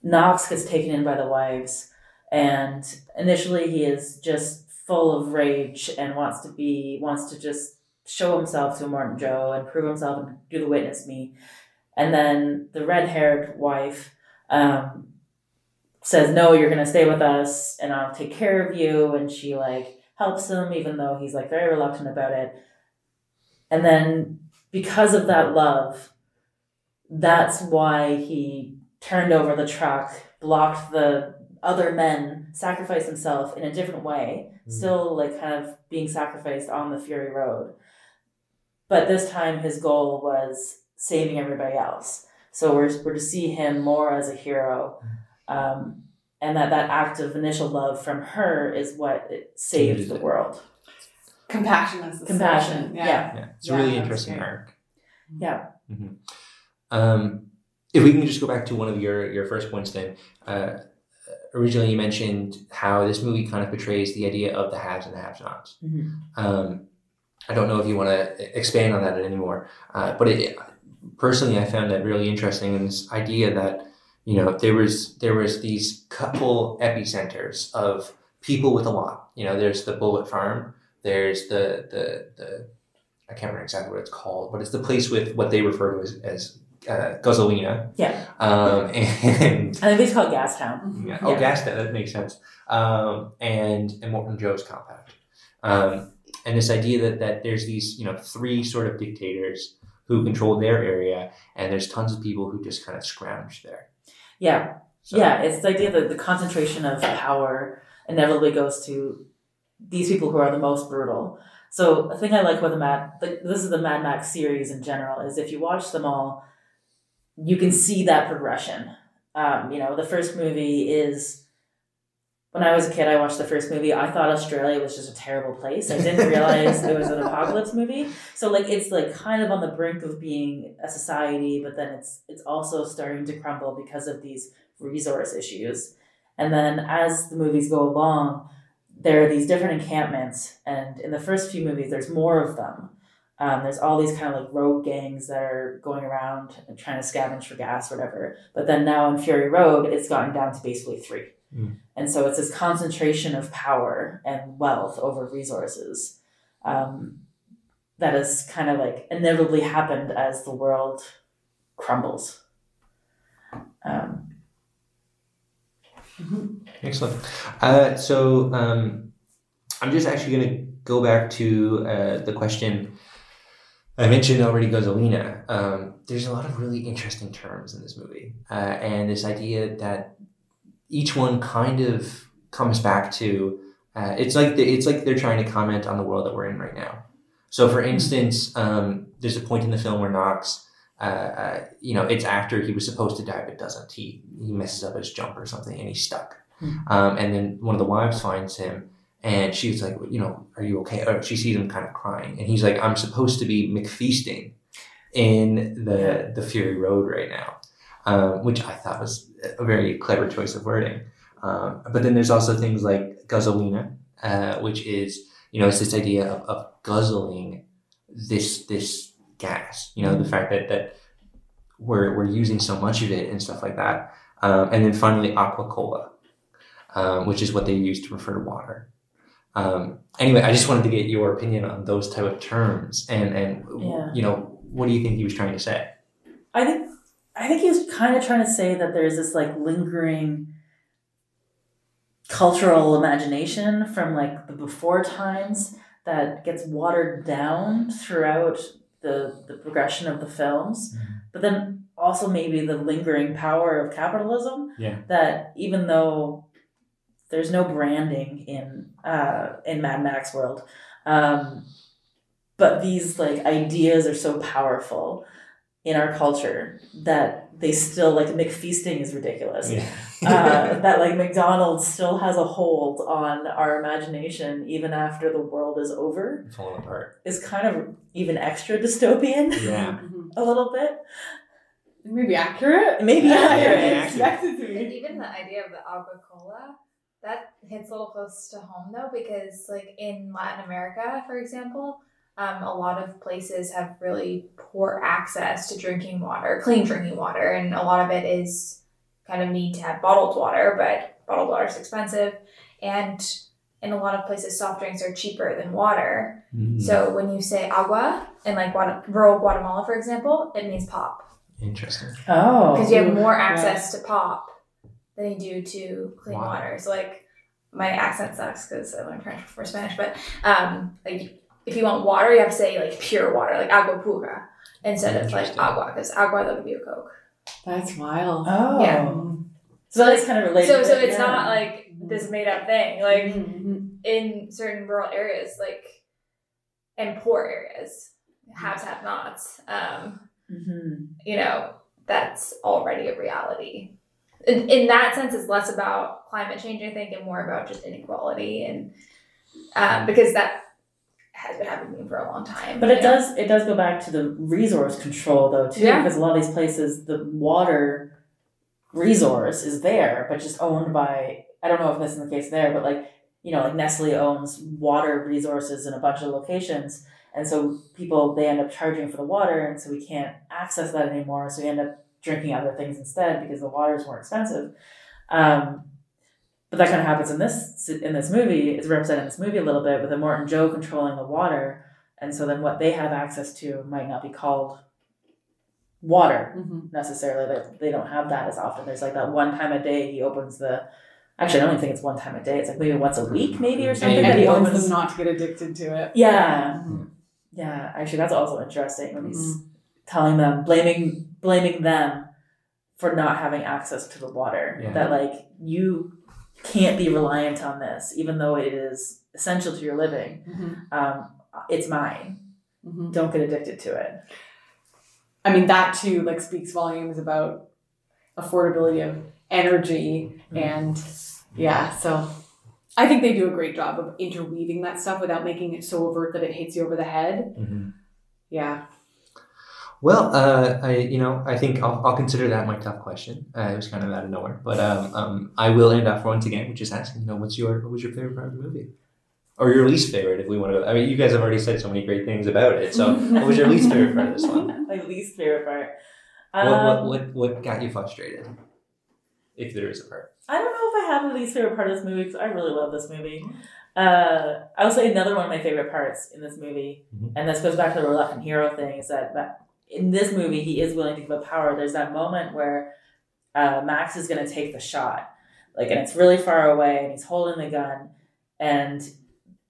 knox gets taken in by the wives and initially he is just full of rage and wants to be wants to just show himself to Martin Joe and prove himself and do the witness me. And then the red-haired wife um, says no you're gonna stay with us and i'll take care of you. And she like helps him even though he's like very reluctant about it. And then because of that love that's why he turned over the truck blocked the other men sacrifice himself in a different way Mm. still like kind of being sacrificed on the fury road but this time his goal was saving everybody else so we're, we're to see him more as a hero um, and that that act of initial love from her is what it saved the world. Compassion is the Compassion, solution. yeah. Yeah, it's a Yeah, really interesting great. arc. Yeah. Um, if we can just go back to one of your, your first points, then uh, originally you mentioned how this movie kind of portrays the idea of the haves and the have-nots. Mhm. Um, I don't know if you want to expand on that anymore, uh, but it, personally, I found that really interesting. And this idea that you know there was there was these couple epicenters of people with a lot. You know, there's the Bullet Farm. There's the the the I can't remember exactly what it's called, but it's the place with what they refer to as as uh, guzzoline. Yeah. Um, and I think it's called Gas Town. yeah. Oh, Yeah. gas that that makes sense. Um, and and Immortan Joe's compound. Um, and this idea that that there's these you know three sort of dictators who control their area, and there's tons of people who just kind of scrounge there. Yeah. So, Yeah. It's the idea that the concentration of power inevitably goes to these people who are the most brutal. So the thing I like about the Mad, this is the Mad Max series in general, is if you watch them all, you can see that progression. Um, you know, the first movie is when I was a kid, I watched the first movie. I thought Australia was just a terrible place. I didn't realize it was an apocalypse movie. So like it's like kind of on the brink of being a society, but then it's it's also starting to crumble because of these resource issues. And then as the movies go along, there are these different encampments, and in the first few movies, there's more of them. Um, there's all these kind of like rogue gangs that are going around and trying to scavenge for gas, whatever. But then now in Fury Road, it's gotten down to basically three. Mm. And so it's this concentration of power and wealth over resources um, that has kind of like inevitably happened as the world crumbles. Um, Excellent. Uh, so um, I'm just actually going to go back to uh, the question I mentioned already, guzzoline. Um, there's a lot of really interesting terms in this movie, uh, and this idea that each one kind of comes back to. Uh, it's like the, it's like they're trying to comment on the world that we're in right now. So, for instance, um, there's a point in the film where Knox, uh, uh, you know, it's after he was supposed to die but doesn't. He he messes up his jump or something and he's stuck. Um, and then one of the wives finds him and she's like, you know, are you okay? Or she sees him kind of crying, and he's like, I'm supposed to be McFeasting in the the Fury Road right now, um, which I thought was a very clever choice of wording. Um, but then there's also things like guzzoline, uh, which is you know it's this idea of, of guzzling this this gas. You know the fact that that we're we're using so much of it and stuff like that. Um, and then finally aqua cola, um, which is what they use to refer to water. Um, anyway, I just wanted to get your opinion on those type of terms, and and Yeah. you know what do you think he was trying to say? I think I think he was kind of trying to say that there's this like lingering cultural imagination from like the before times that gets watered down throughout the the progression of the films. Mhm. But then also maybe the lingering power of capitalism Yeah. that even though there's no branding in uh, in Mad Max world, um, but these like ideas are so powerful in our culture that they still like McFeasting is ridiculous. Yeah. uh, that like McDonald's still has a hold on our imagination even after the world is over It's falling apart. is kind of even extra dystopian Yeah. Mhm. a little bit. Maybe accurate. Maybe Yeah, accurate. I expect it to And even the idea of the agua cola, that hits a little close to home though, because like in Latin America, for example, um, a lot of places have really poor access to drinking water, clean drinking water, and a lot of it is kind of need to have bottled water, but bottled water is expensive, and in a lot of places, soft drinks are cheaper than water. Mm. So when you say agua in like Guata- rural Guatemala, for example, it means pop Interesting. Oh. because you have Ooh, more yeah. access to pop than you do to clean Water. water. So like my accent sucks because I learned French before Spanish, but um, like if you want water, you have to say like pure water, like agua pura, instead of like agua, because agua they'll give you a coke. That's wild. Oh. Yeah. So that's kind of related. So so it's yeah. not like this made up thing. Like Mhm. in certain rural areas, like and poor areas, haves have nots. Um, Mhm. you know, that's already a reality. In, in that sense, it's less about climate change, I think, and more about just inequality, and um, because that has been happening for a long time. But it know? does it does go back to the resource control though too, Yeah. because a lot of these places the water resource is there, but just owned by I don't know if this is the case there, but like you know, like Nestle owns water resources in a bunch of locations, and so people they end up charging for the water, and so we can't access that anymore. So we end up drinking other things instead because the water is more expensive. Um, but that kind of happens in this in this movie. It's represented in this movie a little bit with Immortan and Joe controlling the water, and so then what they have access to might not be called water Mhm. necessarily. They, they don't have that as often. There's like that one time a day he opens the. Actually, I don't even think it's one time a day. It's like maybe once a week, maybe or something. And that he opens. them not to get addicted to it. Yeah, Mhm. yeah. Actually, that's also interesting when he's telling them, blaming blaming them for not having access to the water. Yeah. That like you can't be reliant on this, even though it is essential to your living. Mhm. Um, it's mine. Mhm. Don't get addicted to it. I mean, that too like speaks volumes about affordability of energy Mhm. and yeah. So I think they do a great job of interweaving that stuff without making it so overt that it hits you over the head. Mm-hmm. Yeah. Well, uh, I you know I think I'll, I'll consider that my tough question. Uh, it was kind of out of nowhere, but um, um, I will end off once again with just asking, you know, what's your what was your favorite part of the movie, or your least favorite, if we want to. Go, I mean, you guys have already said so many great things about it. So, what was your least favorite part of this one? My least favorite part. What Um, what, what what got you frustrated, if there is a part? I don't know if I have a least favorite part of this movie because I really love this movie. Uh, I would say another one of my favorite parts in this movie, Mhm. and this goes back to the reluctant hero thing, is that, that in this movie he is willing to give up power. There's that moment where uh, Max is going to take the shot, like, and it's really far away, and he's holding the gun, and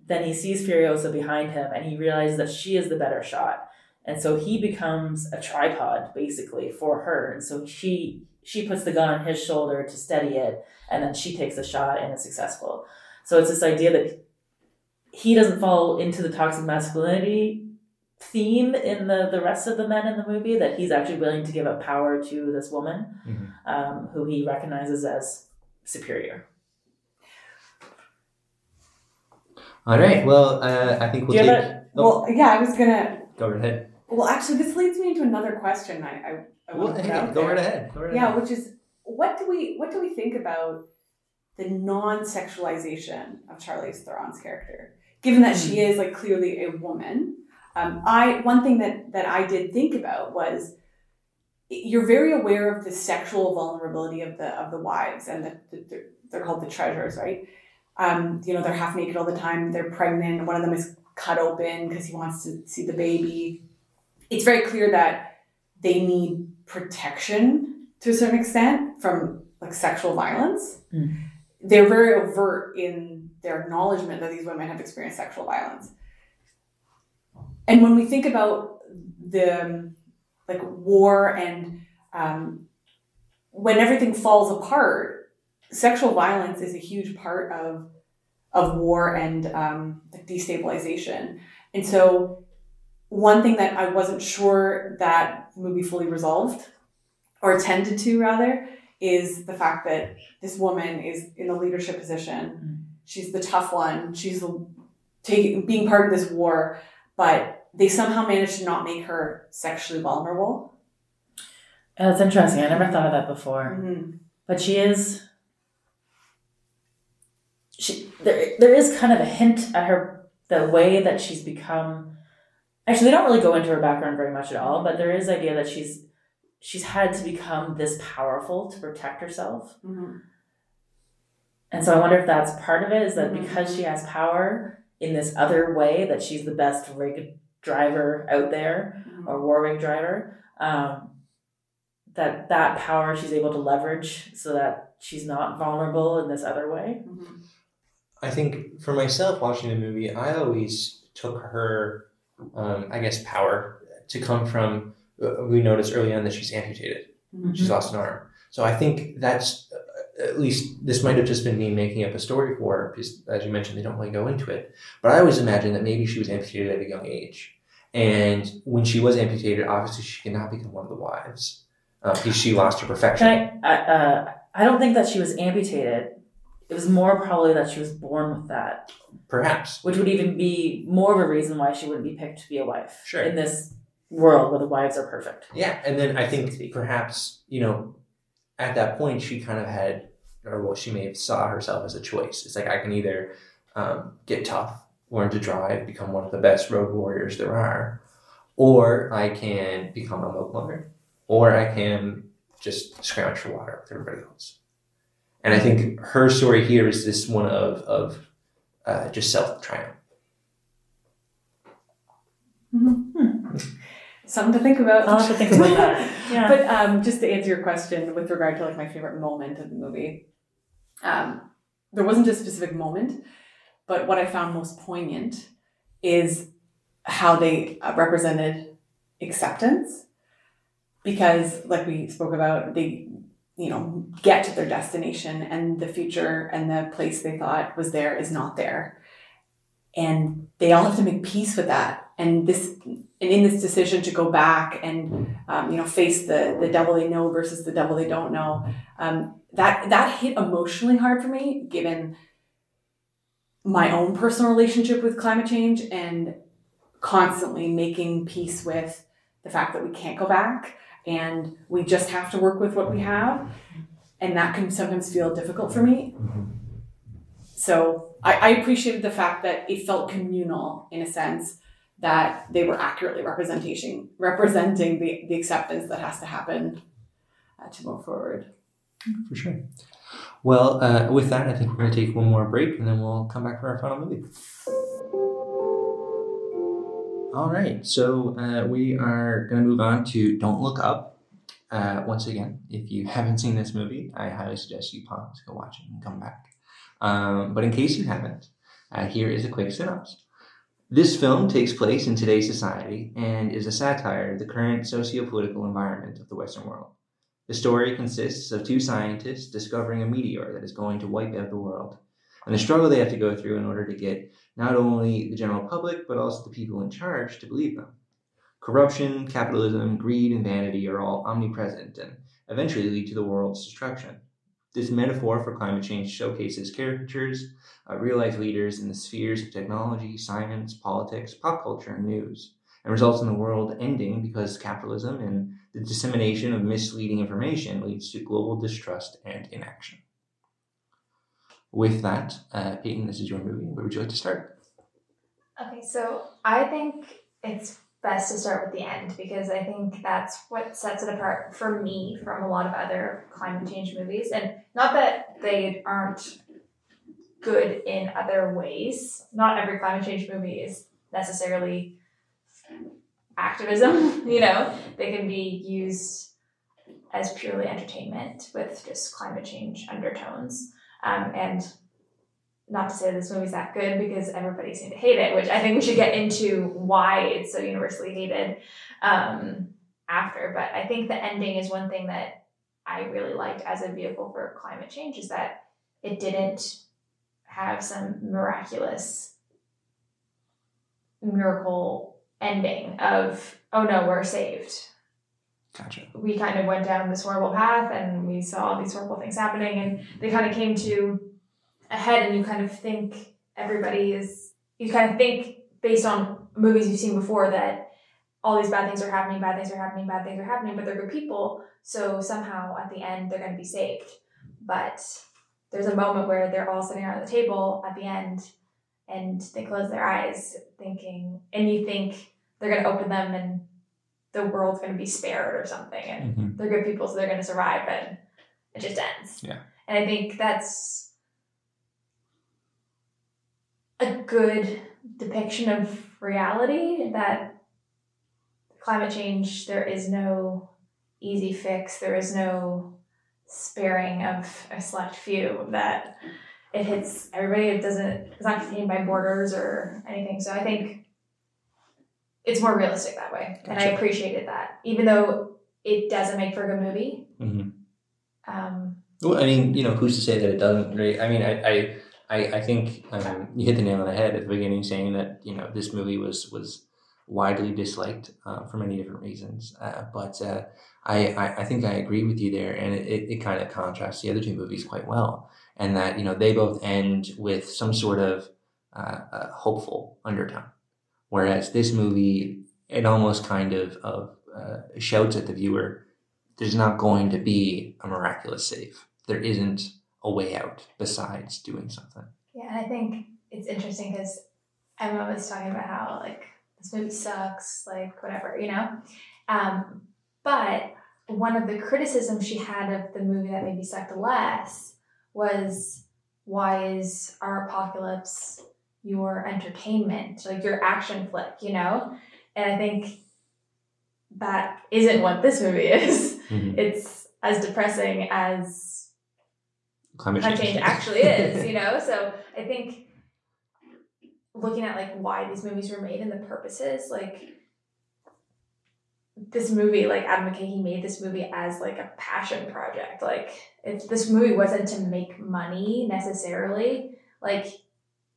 then he sees Furiosa behind him, and he realizes that she is the better shot, and so he becomes a tripod basically for her, and so she she puts the gun on his shoulder to steady it, and then she takes the shot and is successful. So it's this idea that he doesn't fall into the toxic masculinity theme in the, the rest of the men in the movie, that he's actually willing to give up power to this woman Mhm. um, who he recognizes as superior. All right. Well, uh, I think we'll take. have a, Well, yeah, I was gonna. Go right ahead. Well, actually, this leads me into another question. I I, I Well, want to put hey, out go there. right ahead. Go right Yeah, ahead. which is what do we what do we think about the non-sexualization of Charlize Theron's character, given that she is like clearly a woman? Um, I one thing that that I did think about was you're very aware of the sexual vulnerability of the of the wives and the, the they're, they're called the treasures, right? Um, you know, they're half naked all the time. They're pregnant. One of them is cut open because he wants to see the baby. It's very clear that they need protection to a certain extent from like sexual violence. Mm. They're very overt in their acknowledgement that these women have experienced sexual violence. And when we think about the um, like war and um, when everything falls apart, sexual violence is a huge part of of war and um, like destabilization. And so one thing that I wasn't sure that movie fully resolved, or attended to rather, is the fact that this woman is in a leadership position. She's the tough one. She's the- taking being part of this war, but they somehow managed to not make her sexually vulnerable. That's interesting. I never thought of that before. Mhm. But she is. She there there is kind of a hint at her the way that she's become. Actually, they don't really go into her background very much at all, but there is idea that she's she's had to become this powerful to protect herself. Mhm. And so I wonder if that's part of it is that Mhm. because she has power in this other way that she's the best rig driver out there Mhm. or war rig driver, um, that that power she's able to leverage so that she's not vulnerable in this other way. Mhm. I think for myself watching the movie, I always took her, um, I guess, power to come from. uh, We noticed early on that she's amputated. Mhm. She's lost an arm. So I think that's at least this might have just been me making up a story for her because, as you mentioned, they don't really go into it. But I always imagined that maybe she was amputated at a young age, and when she was amputated, obviously she could not become one of the wives uh, because she lost her perfection. Can I? I uh, I don't think that she was amputated. It was more probably that she was born with that, Perhaps. which would even be more of a reason why she wouldn't be picked to be a wife Sure. in this world where the wives are perfect. Yeah, and then I think perhaps you know, at that point she kind of had, or well, she may have saw herself as a choice. It's like I can either um, get tough, learn to drive, become one of the best road warriors there are, or I can become a milk mother, or I can just scrounge for water with everybody else. And I think her story here is this one of of uh, just self triumph. Something to think about. I'll have to think about that. Yeah. But um, just to answer your question with regard to like my favorite moment of the movie, um, there wasn't a specific moment, but what I found most poignant is how they uh, represented acceptance, because like we spoke about, they you know get to their destination and the future and the place they thought was there is not there, and they all have to make peace with that. And this and in this decision to go back and um, you know face the the devil they know versus the devil they don't know um, that that hit emotionally hard for me given my own personal relationship with climate change and constantly making peace with the fact that we can't go back and we just have to work with what we have. And that can sometimes feel difficult for me. So I, I appreciated the fact that it felt communal in a sense that they were accurately representation representing the, the acceptance that has to happen uh, to move forward. For sure. Well, uh, with that, I think we're going to take one more break and then we'll come back for our final movie. All right, so uh, we are going to move on to Don't Look Up. Uh, once again, if you haven't seen this movie, I highly suggest you pause, go watch it, and come back. Um, but in case you haven't, uh, here is a quick synopsis. This film takes place in today's society and is a satire of the current socio-political environment of the Western world. The story consists of two scientists discovering a meteor that is going to wipe out the world, and the struggle they have to go through in order to get not only the general public, but also the people in charge to believe them. Corruption, capitalism, greed, and vanity are all omnipresent and eventually lead to the world's destruction. This metaphor for climate change showcases caricatures of real life leaders in the spheres of technology, science, politics, pop culture, and news, and results in the world ending because capitalism and the dissemination of misleading information leads to global distrust and inaction. With that, uh, Peyton, this is your movie. Where would you like to start? Okay, so I think it's best to start with the end because I think that's what sets it apart for me from a lot of other climate change movies. And not that they aren't good in other ways. Not every climate change movie is necessarily activism, you know, they can be used as purely entertainment with just climate change undertones. Um, and not to say this movie's that good because everybody seemed to hate it, which I think we should get into why it's so universally hated um, after. But I think the ending is one thing that I really liked as a vehicle for climate change is that it didn't have some miraculous miracle ending of oh no we're saved Gotcha. we kind of went down this horrible path and we saw all these horrible things happening and they kind of came to a head and you kind of think everybody is you kind of think based on movies you've seen before that all these bad things are happening bad things are happening bad things are happening but they're good people so somehow at the end they're going to be saved but there's a moment where they're all sitting around the table at the end and they close their eyes thinking and you think they're going to open them and the world's going to be spared or something and Mhm. they're good people so they're going to survive and it just ends Yeah. and i think that's a good depiction of reality that climate change there is no easy fix there is no sparing of a select few that it hits everybody it doesn't it's not contained by borders or anything so i think it's more realistic that way and i appreciated that even though it doesn't make for a good movie Mhm. um, Well, I mean, you know, who's to say that it doesn't? Right? I mean, I, I, I, I think um, you hit the nail on the head at the beginning, saying that you know this movie was was widely disliked uh, for many different reasons. Uh, but uh, I, I, I think I agree with you there, and it, it, it kind of contrasts the other two movies quite well, and that you know they both end with some sort of uh, uh, hopeful undertone, whereas this movie it almost kind of of uh, shouts at the viewer there's not going to be a miraculous save. There isn't a way out besides doing something. Yeah, and I think it's interesting because Emma was talking about how like this movie sucks, like whatever, you know. Um, but one of the criticisms she had of the movie that maybe sucked less was why is our apocalypse your entertainment, like your action flick, you know? And I think that isn't what this movie is. It's as depressing as Climate change, change actually is, you know? So I think looking at like why these movies were made and the purposes, like this movie, like Adam McKay, he made this movie as like a passion project. Like if this movie wasn't to make money necessarily, like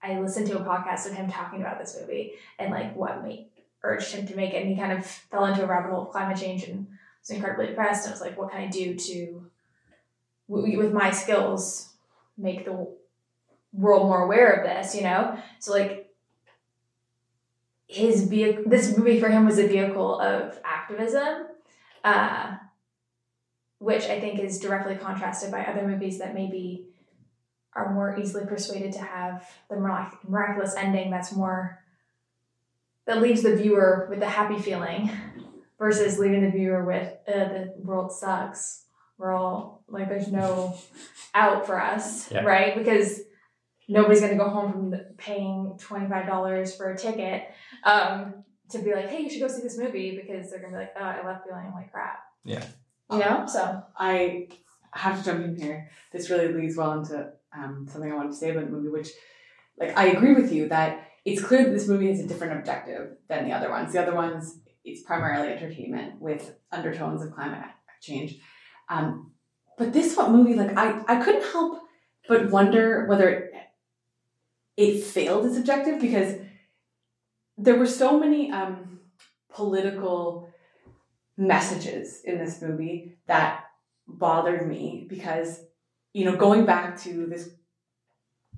I listened to a podcast of him talking about this movie and like what made urged him to make it and he kind of fell into a rabbit hole of climate change and was incredibly depressed and was like, what can I do to with my skills make the world more aware of this you know? So like his vehicle this movie for him was a vehicle of activism uh, which i think is directly contrasted by other movies that maybe are more easily persuaded to have the mirac- miraculous ending that's more that leaves the viewer with a happy feeling versus leaving the viewer with uh, the world sucks we're all like there's no out for us Yeah. right because nobody's going to go home from paying $25 for a ticket um, to be like hey you should go see this movie because they're going to be like oh i left feeling like crap Yeah. you know so I have to jump in here. This really leads well into um, something I wanted to say about the movie, which, like, I agree with you that it's clear that this movie has a different objective than the other ones. The other ones, it's primarily entertainment with undertones of climate change. Um, but this one movie, like, I, I couldn't help but wonder whether it, it failed its objective because there were so many um, political messages in this movie that bothered me because you know going back to this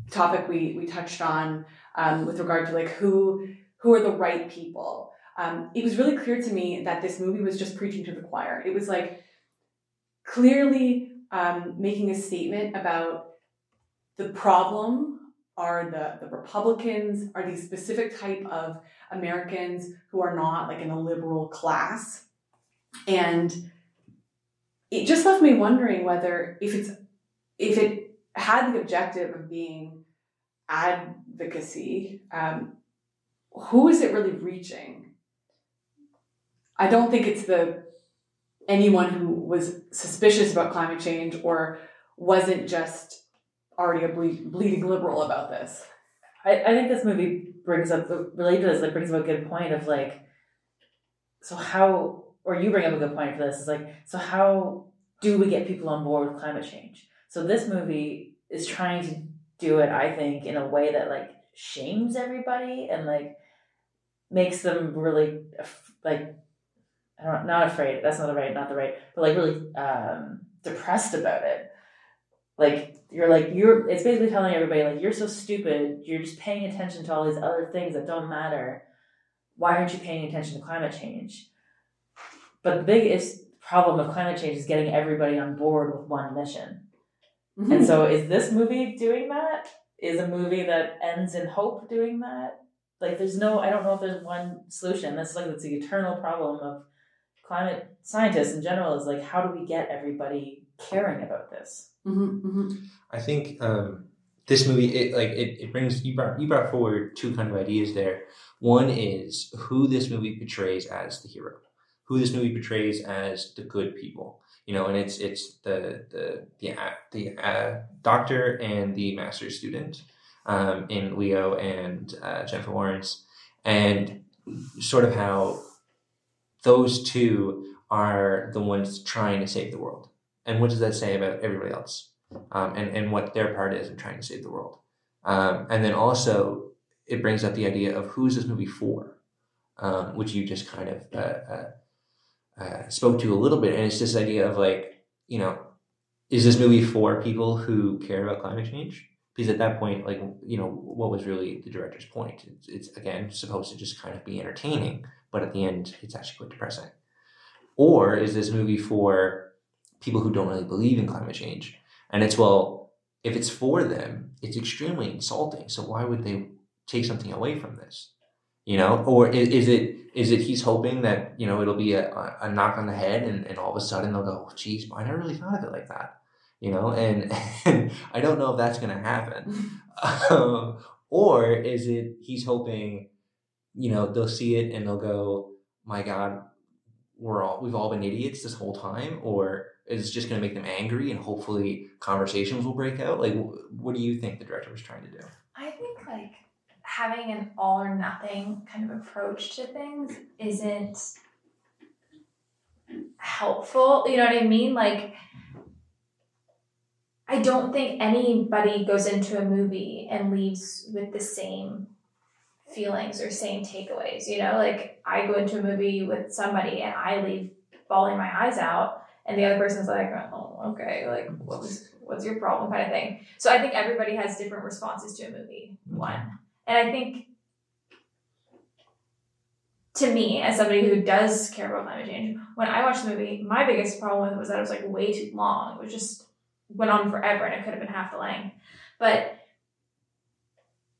topic we we touched on um, with regard to like who who are the right people um, it was really clear to me that this movie was just preaching to the choir. It was like clearly um, making a statement about the problem are the, the republicans are these specific type of americans who are not like in a liberal class. And it just left me wondering whether if it's if it had the objective of being advocacy um, who is it really reaching? I don't think it's the anyone who was suspicious about climate change or wasn't just already a ble- bleeding liberal about this? I, I think this movie brings up related to this like brings up a good point of like so how or you bring up a good point for this is like so how do we get people on board with climate change? So this movie is trying to do it i think in a way that like shames everybody and like makes them really like I don't not afraid. That's not the right, not the right, but like really um, depressed about it. Like you're like you're. It's basically telling everybody like you're so stupid. You're just paying attention to all these other things that don't matter. Why aren't you paying attention to climate change? But the biggest problem of climate change is getting everybody on board with one mission. Mm-hmm. And so, is this movie doing that? Is a movie that ends in hope doing that? Like, there's no, I don't know if there's one solution. That's like, it's the eternal problem of climate scientists in general is like, how do we get everybody caring about this? Mhm, mhm. I think um, this movie it like it, it brings you brought you brought forward two kind of ideas there. One is who this movie portrays as the hero, who this movie portrays as the good people. You know, and it's it's the the the uh, the uh, doctor and the master's student um, in Leo and uh, Jennifer Lawrence, and sort of how those two are the ones trying to save the world. And what does that say about everybody else? um, and, and what their part is in trying to save the world. Um, and then also, it brings up the idea of who is this movie for, um, which you just kind of uh, uh, uh, spoke to a little bit. And it's this idea of like, you know, is this movie for people who care about climate change? Because at that point, like, you know, what was really the director's point? It's, it's again supposed to just kind of be entertaining, but at the end, it's actually quite depressing. Or is this movie for people who don't really believe in climate change? And it's, well, if it's for them, it's extremely insulting. So why would they take something away from this? You know, or is, is it is it he's hoping that you know it'll be a, a knock on the head and, and all of a sudden they'll go, oh, geez, I never really thought of it like that. You know, and, and I don't know if that's going to happen. Um, or is it he's hoping, you know, they'll see it and they'll go, my God, we're all we've all been idiots this whole time, or is it just going to make them angry and hopefully conversations will break out? Like, what do you think the director was trying to do? I think like having an all or nothing kind of approach to things isn't helpful. You know what I mean? Like I don't think anybody goes into a movie and leaves with the same feelings or same takeaways. You know, like I go into a movie with somebody and I leave bawling my eyes out, and the other person's like, "Oh, okay, like what's what's your problem?" kind of thing. So I think everybody has different responses to a movie. One, and I think to me, as somebody who does care about climate change, when I watched the movie, my biggest problem was that it was like way too long. It was just went on forever, and it could have been half the length. But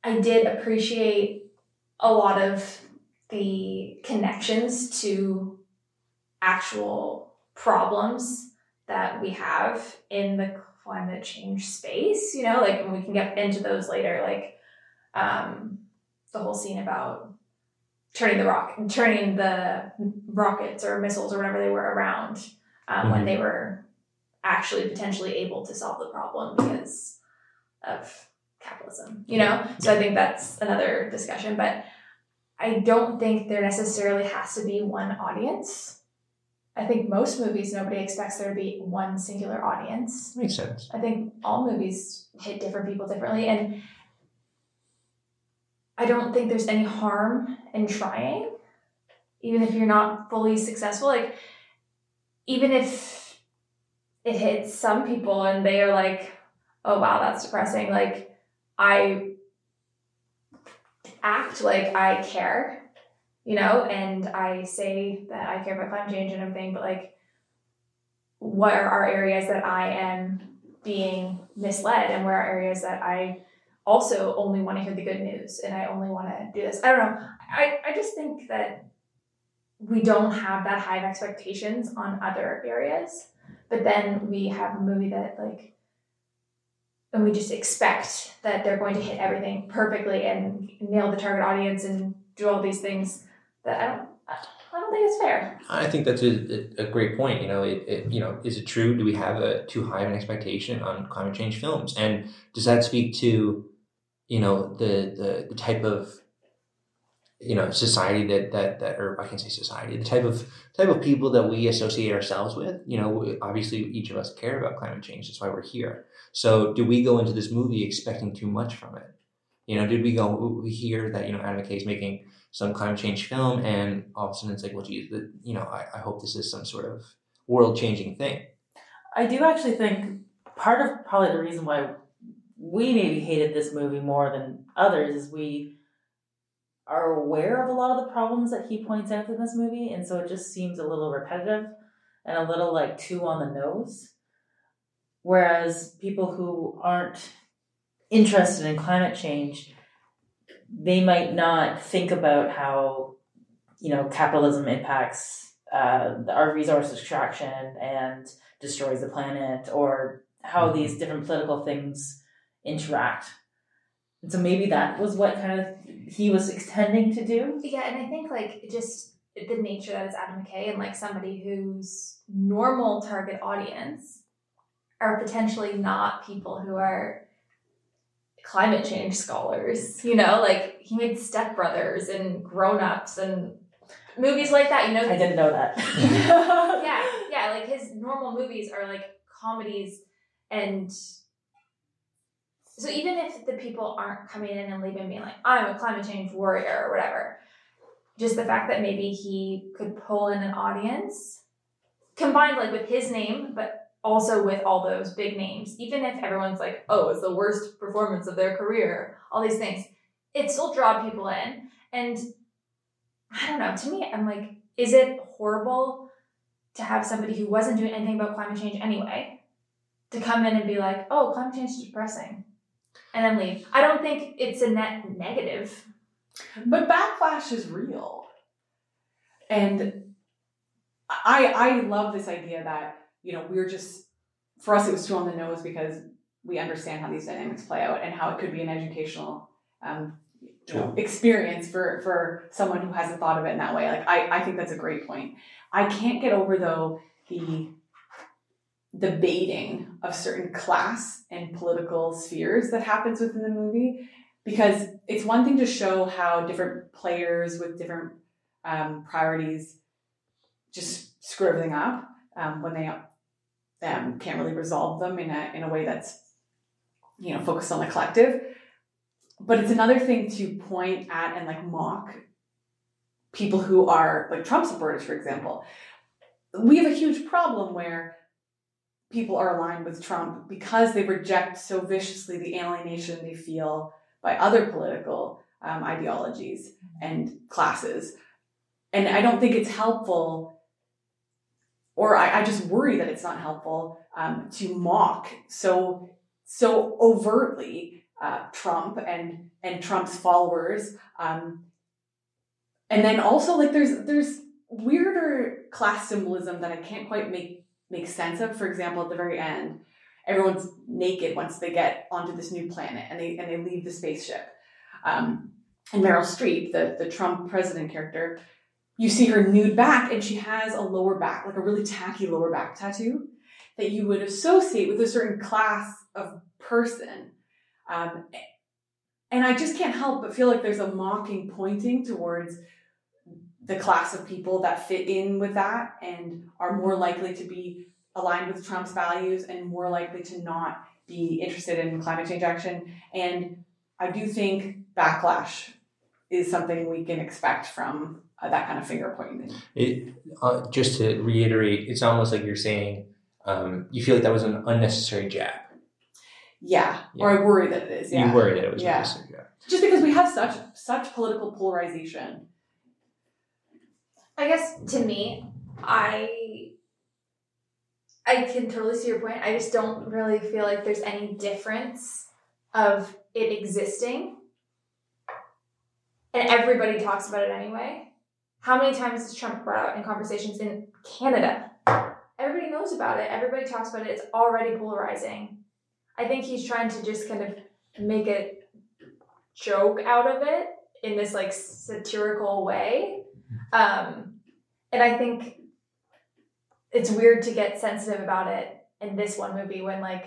I did appreciate a lot of the connections to actual problems that we have in the climate change space. You know, like and we can get into those later, like um, the whole scene about turning the rock, turning the rockets or missiles or whatever they were around um, when Mhm. they were actually potentially able to solve the problem because of capitalism. You know, so I think that's another discussion, but. I don't think there necessarily has to be one audience. I think most movies, nobody expects there to be one singular audience. Makes sense. I think all movies hit different people differently. And I don't think there's any harm in trying, even if you're not fully successful. Like, even if it hits some people and they are like, oh, wow, that's depressing. Like, I act like I care, you know, and I say that I care about climate change and everything, but like, what are our areas that I am being misled and where are areas that I also only want to hear the good news and I only want to do this. I don't know. I, I just think that we don't have that high of expectations on other areas. But then we have a movie that like and we just expect that they're going to hit everything perfectly and nail the target audience and do all these things that I don't I don't think it's fair. I think that's a, a great point. You know, it, it, you know, is it true? Do we have a too high of an expectation on climate change films? And does that speak to, you know, the the, the type of, you know, society that that that or I can't say society, the type of type of people that we associate ourselves with. You know, obviously each of us care about climate change. That's why we're here. So do we go into this movie expecting too much from it? You know, did we go, hear that, you know, Adam McKay is making some climate change film and all of a sudden it's like, well, geez, you know, I, I hope this is some sort of world changing thing. I do actually think part of probably the reason why we maybe hated this movie more than others is we are aware of a lot of the problems that he points out in this movie, and so it just seems a little repetitive and a little like too on the nose. Whereas people who aren't interested in climate change, they might not think about how you know capitalism impacts uh, our resource extraction and destroys the planet, or how these different political things interact. And so maybe that was what kind of he was intending to do. Yeah, and I think like just the nature that is Adam McKay and like somebody whose normal target audience are potentially not people who are climate change scholars. You know, like he made Step Brothers and Grown Ups and movies like that. You know, I didn't know that. yeah, yeah. Like his normal movies are like comedies, and so even if the people aren't coming in and leaving being like, "I'm a climate change warrior" or whatever, just the fact that maybe he could pull in an audience, combined like with his name, but also with all those big names, even if everyone's like, "Oh, it's the worst performance of their career," all these things, it still draw people in, and I don't know. To me, I'm like, is it horrible to have somebody who wasn't doing anything about climate change anyway to come in and be like, oh, climate change is depressing, and then leave? I don't think it's a net negative. But backlash is real. And I I love this idea that, you know, we're just for us it was too on the nose because we understand how these dynamics play out and how it could be an educational um, experience for for someone who hasn't thought of it in that way. Like I, I think that's a great point. I can't get over though the the baiting of certain class and political spheres that happens within the movie because it's one thing to show how different players with different um, priorities just screw everything up um, when they um, can't really resolve them in a, in a way that's you know focused on the collective but it's another thing to point at and like mock people who are like Trump supporters, for example. We have a huge problem where people are aligned with Trump because they reject so viciously the alienation they feel by other political um, ideologies and classes. And I don't think it's helpful, or I, I just worry that it's not helpful um, to mock so so overtly uh, Trump and and Trump's followers. Um, and then also like there's there's weirder class symbolism that I can't quite make make sense of. For example, at the very end, everyone's naked once they get onto this new planet and they and they leave the spaceship. Um, and Meryl Streep, the the Trump president character, you see her nude back and she has a lower back, like a really tacky lower back tattoo that you would associate with a certain class of person. Um, and I just can't help but feel like there's a mocking pointing towards the class of people that fit in with that and are more likely to be aligned with Trump's values and more likely to not be interested in climate change action. And I do think backlash is something we can expect from uh, that kind of finger pointing. It, uh, just to reiterate, it's almost like you're saying um, you feel like that was an unnecessary jab. Yeah, Yeah. or I worry that it is. Yeah. You worry that it was Yeah. unnecessary jab. Just because we have such such political polarization. I guess to me, I I can totally see your point. I just don't really feel like there's any difference of it existing. And everybody talks about it anyway. How many times has Trump brought out in conversations in Canada? Everybody knows about it. Everybody talks about it. It's already polarizing. I think he's trying to just kind of make a joke out of it in this like satirical way. Um, and I think it's weird to get sensitive about it in this one movie when like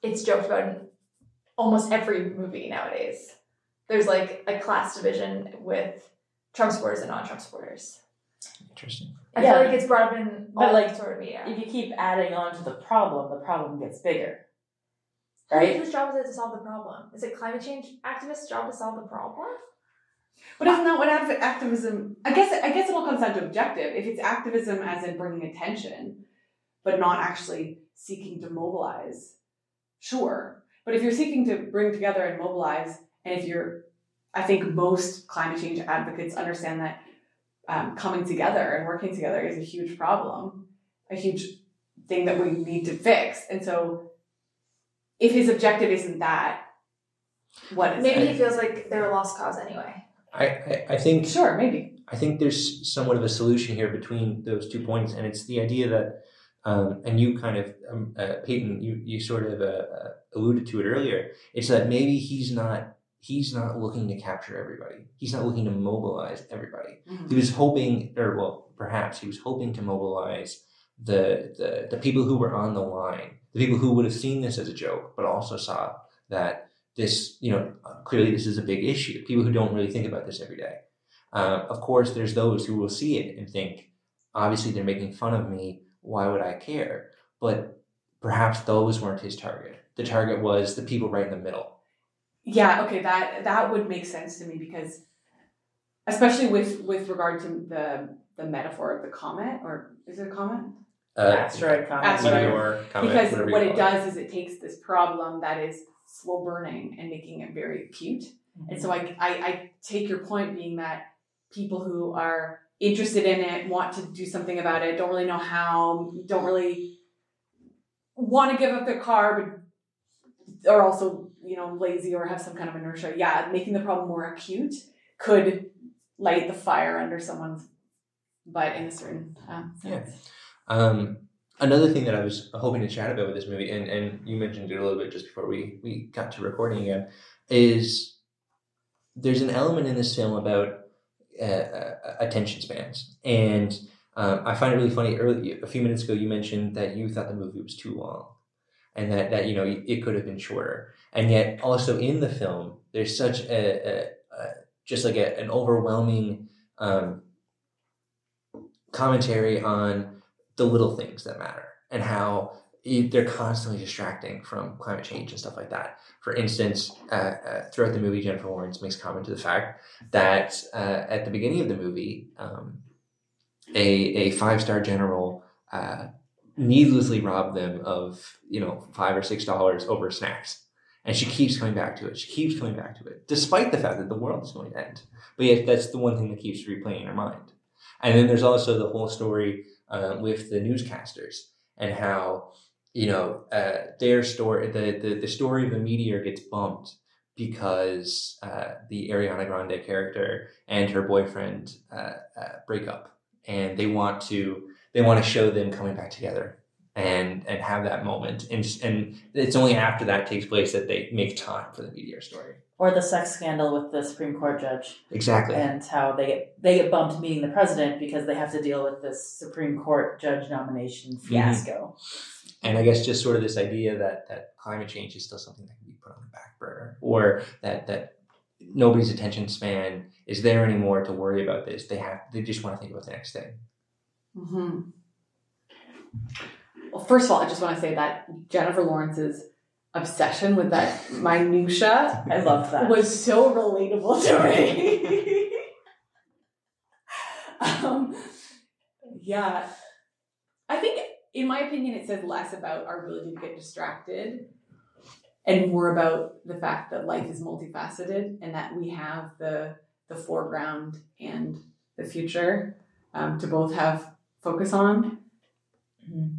it's joked about in almost every movie nowadays. There's like a class division with Trump supporters and non-Trump supporters. Interesting. I Yeah. feel like it's brought up in But, all like, sort of media. if you keep adding on to the problem, the problem gets bigger. right? Whose job is it to solve the problem? Is it climate change activists' job to solve the problem? But isn't that what acti- activism? I guess I guess it all comes down to objective. If it's activism as in bringing attention, but not actually seeking to mobilize, sure. But if you're seeking to bring together and mobilize, and if you're, I think most climate change advocates understand that um, coming together and working together is a huge problem, a huge thing that we need to fix. And so, if his objective isn't that, what is Maybe it? he feels like they're a lost cause anyway. I, I, I think Sure, maybe. I think there's somewhat of a solution here between those two points, and it's the idea that, um, and you kind of, um, uh, Peyton, you you sort of uh, uh, alluded to it earlier. It's that maybe he's not he's not looking to capture everybody. He's not looking to mobilize everybody. He was hoping, or well, perhaps he was hoping to mobilize the the the people who were on the line, the people who would have seen this as a joke, but also saw that this, you know, clearly this is a big issue. People who don't really think about this every day. Uh, of course, there's those who will see it and think, obviously, they're making fun of me. Why would I care? But perhaps those weren't his target. The target was the people right in the middle. Yeah, okay, that that would make sense to me because especially with with regard to the the metaphor of the comet or is it a comet? Uh, Asteroid comet. Asteroid. meteor, comet, because what it does is it takes this problem that is slow burning and making it very acute. And so I, I I take your point being that people who are interested in it, want to do something about it, don't really know how, don't really want to give up their car, but are also, you know, lazy or have some kind of inertia. Yeah, making the problem more acute could light the fire under someone's butt in a certain uh, sense. Um, another thing that I was hoping to chat about with this movie, and, and you mentioned it a little bit just before we, we got to recording again, is there's an element in this film about uh, uh, attention spans. And um, I find it really funny. Early, a few minutes ago, you mentioned that you thought the movie was too long, and that that you know it could have been shorter. And yet, also in the film, there's such a, a, a just like a, an overwhelming um, commentary on the little things that matter and how they're constantly distracting from climate change and stuff like that. For instance, uh, uh, throughout the movie, Jennifer Lawrence makes comment to the fact that uh, at the beginning of the movie, um, a, a five star general uh, needlessly rob them of you know five or six dollars over snacks. And she keeps coming back to it. She keeps coming back to it, despite the fact that the world is going to end. But yet, that's the one thing that keeps replaying in her mind. And then there's also the whole story uh, with the newscasters and how you know uh, their story, the, the the story of the meteor gets bumped because uh, the Ariana Grande character and her boyfriend uh, uh, break up, and they want to they want to show them coming back together and and have that moment, and and it's only after that takes place that they make time for the meteor story. Or the sex scandal with the Supreme Court judge Exactly. and how they get they get bumped meeting the president because they have to deal with this Supreme Court judge nomination mm-hmm. fiasco. And I guess just sort of this idea that that climate change is still something that can be put on the back burner, or that that nobody's attention span is there anymore to worry about this. They have they just want to think about the next thing. Hmm Well, first of all, I just want to say that Jennifer Lawrence's obsession with that minutia I love that. was so relatable to me. um, yeah, I think, in my opinion, it says less about our ability to get distracted and more about the fact that life is multifaceted and that we have the the foreground and the future um, to both have focus on. Mhm.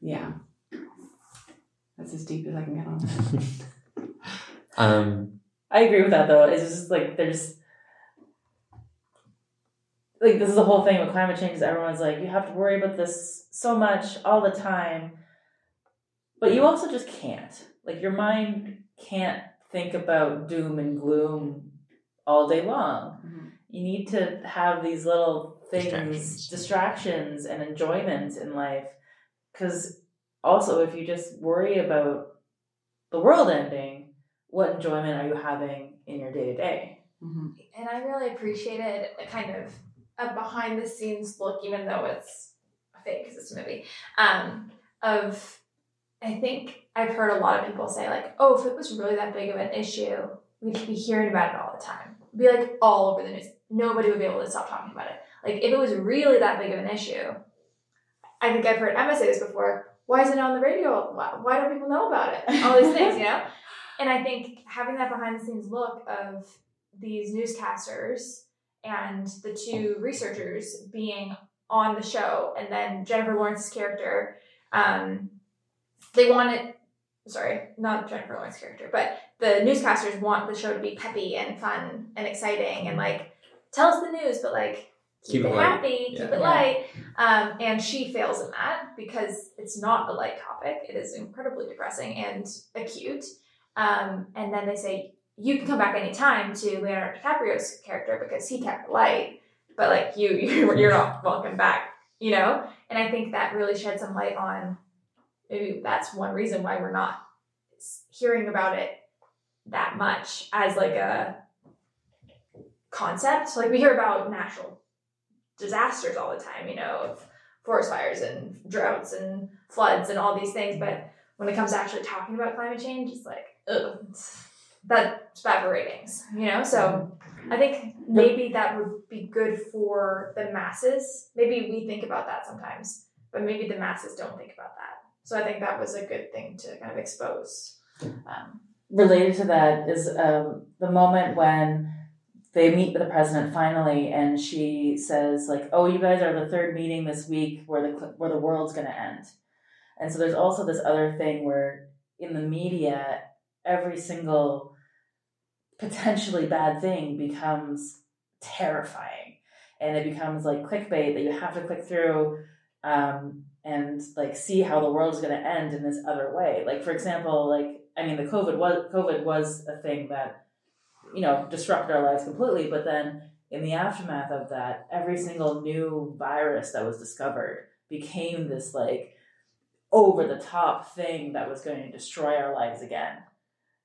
Yeah, that's as deep as I can get on. Um, I agree with that though. It's just like there's like this is the whole thing with climate change is everyone's like you have to worry about this so much all the time. But you also just can't. Like your mind can't think about doom and gloom all day long. Mhm. You need to have these little things, Distractions. distractions, and enjoyment in life. Because also, if you just worry about the world ending, what enjoyment are you having in your day to day? And I really appreciated a kind of a behind the scenes look, even though it's a fake because it's a movie, um, of I think I've heard a lot of people say like, oh, if it was really that big of an issue, we'd be hearing about it all the time. It'd be like all over the news. Nobody would be able to stop talking about it. Like if it was really that big of an issue, I think I've heard Emma say this before. Why isn't it on the radio? Why, why don't people know about it? All these things, you know. And I think having that behind the scenes look of these newscasters and the two researchers being on the show, and then Jennifer Lawrence's character, um, they wanted. Sorry, not Jennifer Lawrence's character, but the newscasters want the show to be peppy and fun and exciting and like tell us the news, but like keep, Keep it it light. happy, Yeah. keep it light. Um, and she fails in that because it's not a light topic. It is incredibly depressing and acute. Um, and then they say you can come back anytime to Leonardo DiCaprio's character because he kept it light, but like you, you're, you're not welcome back. You know, and I think that really shed some light on maybe that's one reason why we're not hearing about it that much as like a concept. Like we hear about natural disasters all the time, you know, of forest fires and droughts and floods and all these things. But when it comes to actually talking about climate change, it's like, ugh, that's bad for ratings, you know? So I think maybe that would be good for the masses. Maybe we think about that sometimes, but maybe the masses don't think about that. So I think that was a good thing to kind of expose. Um, related to that is um, the moment when they meet with the president finally, and she says like, "Oh, you guys are the third meeting this week where the where the world's going to end." And so there's also this other thing where in the media, every single potentially bad thing becomes terrifying, and it becomes like clickbait that you have to click through. Um, and like see how the world is going to end in this other way. Like for example, like I mean, the COVID was COVID was a thing that you know disrupted our lives completely. But then in the aftermath of that, every single new virus that was discovered became this like over the top thing that was going to destroy our lives again.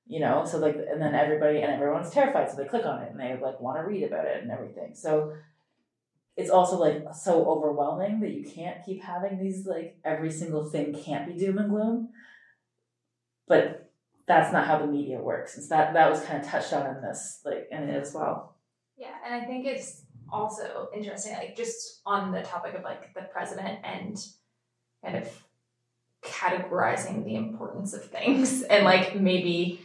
You know, so like, and then everybody and everyone's terrified, so they click on it and they like want to read about it and everything. So it's also like so overwhelming that you can't keep having these like every single thing can't be doom and gloom. But that's not how the media works. Since that that was kind of touched on in this like in it as well. Yeah, and I think it's also interesting, like just on the topic of like the president and kind of categorizing the importance of things and like maybe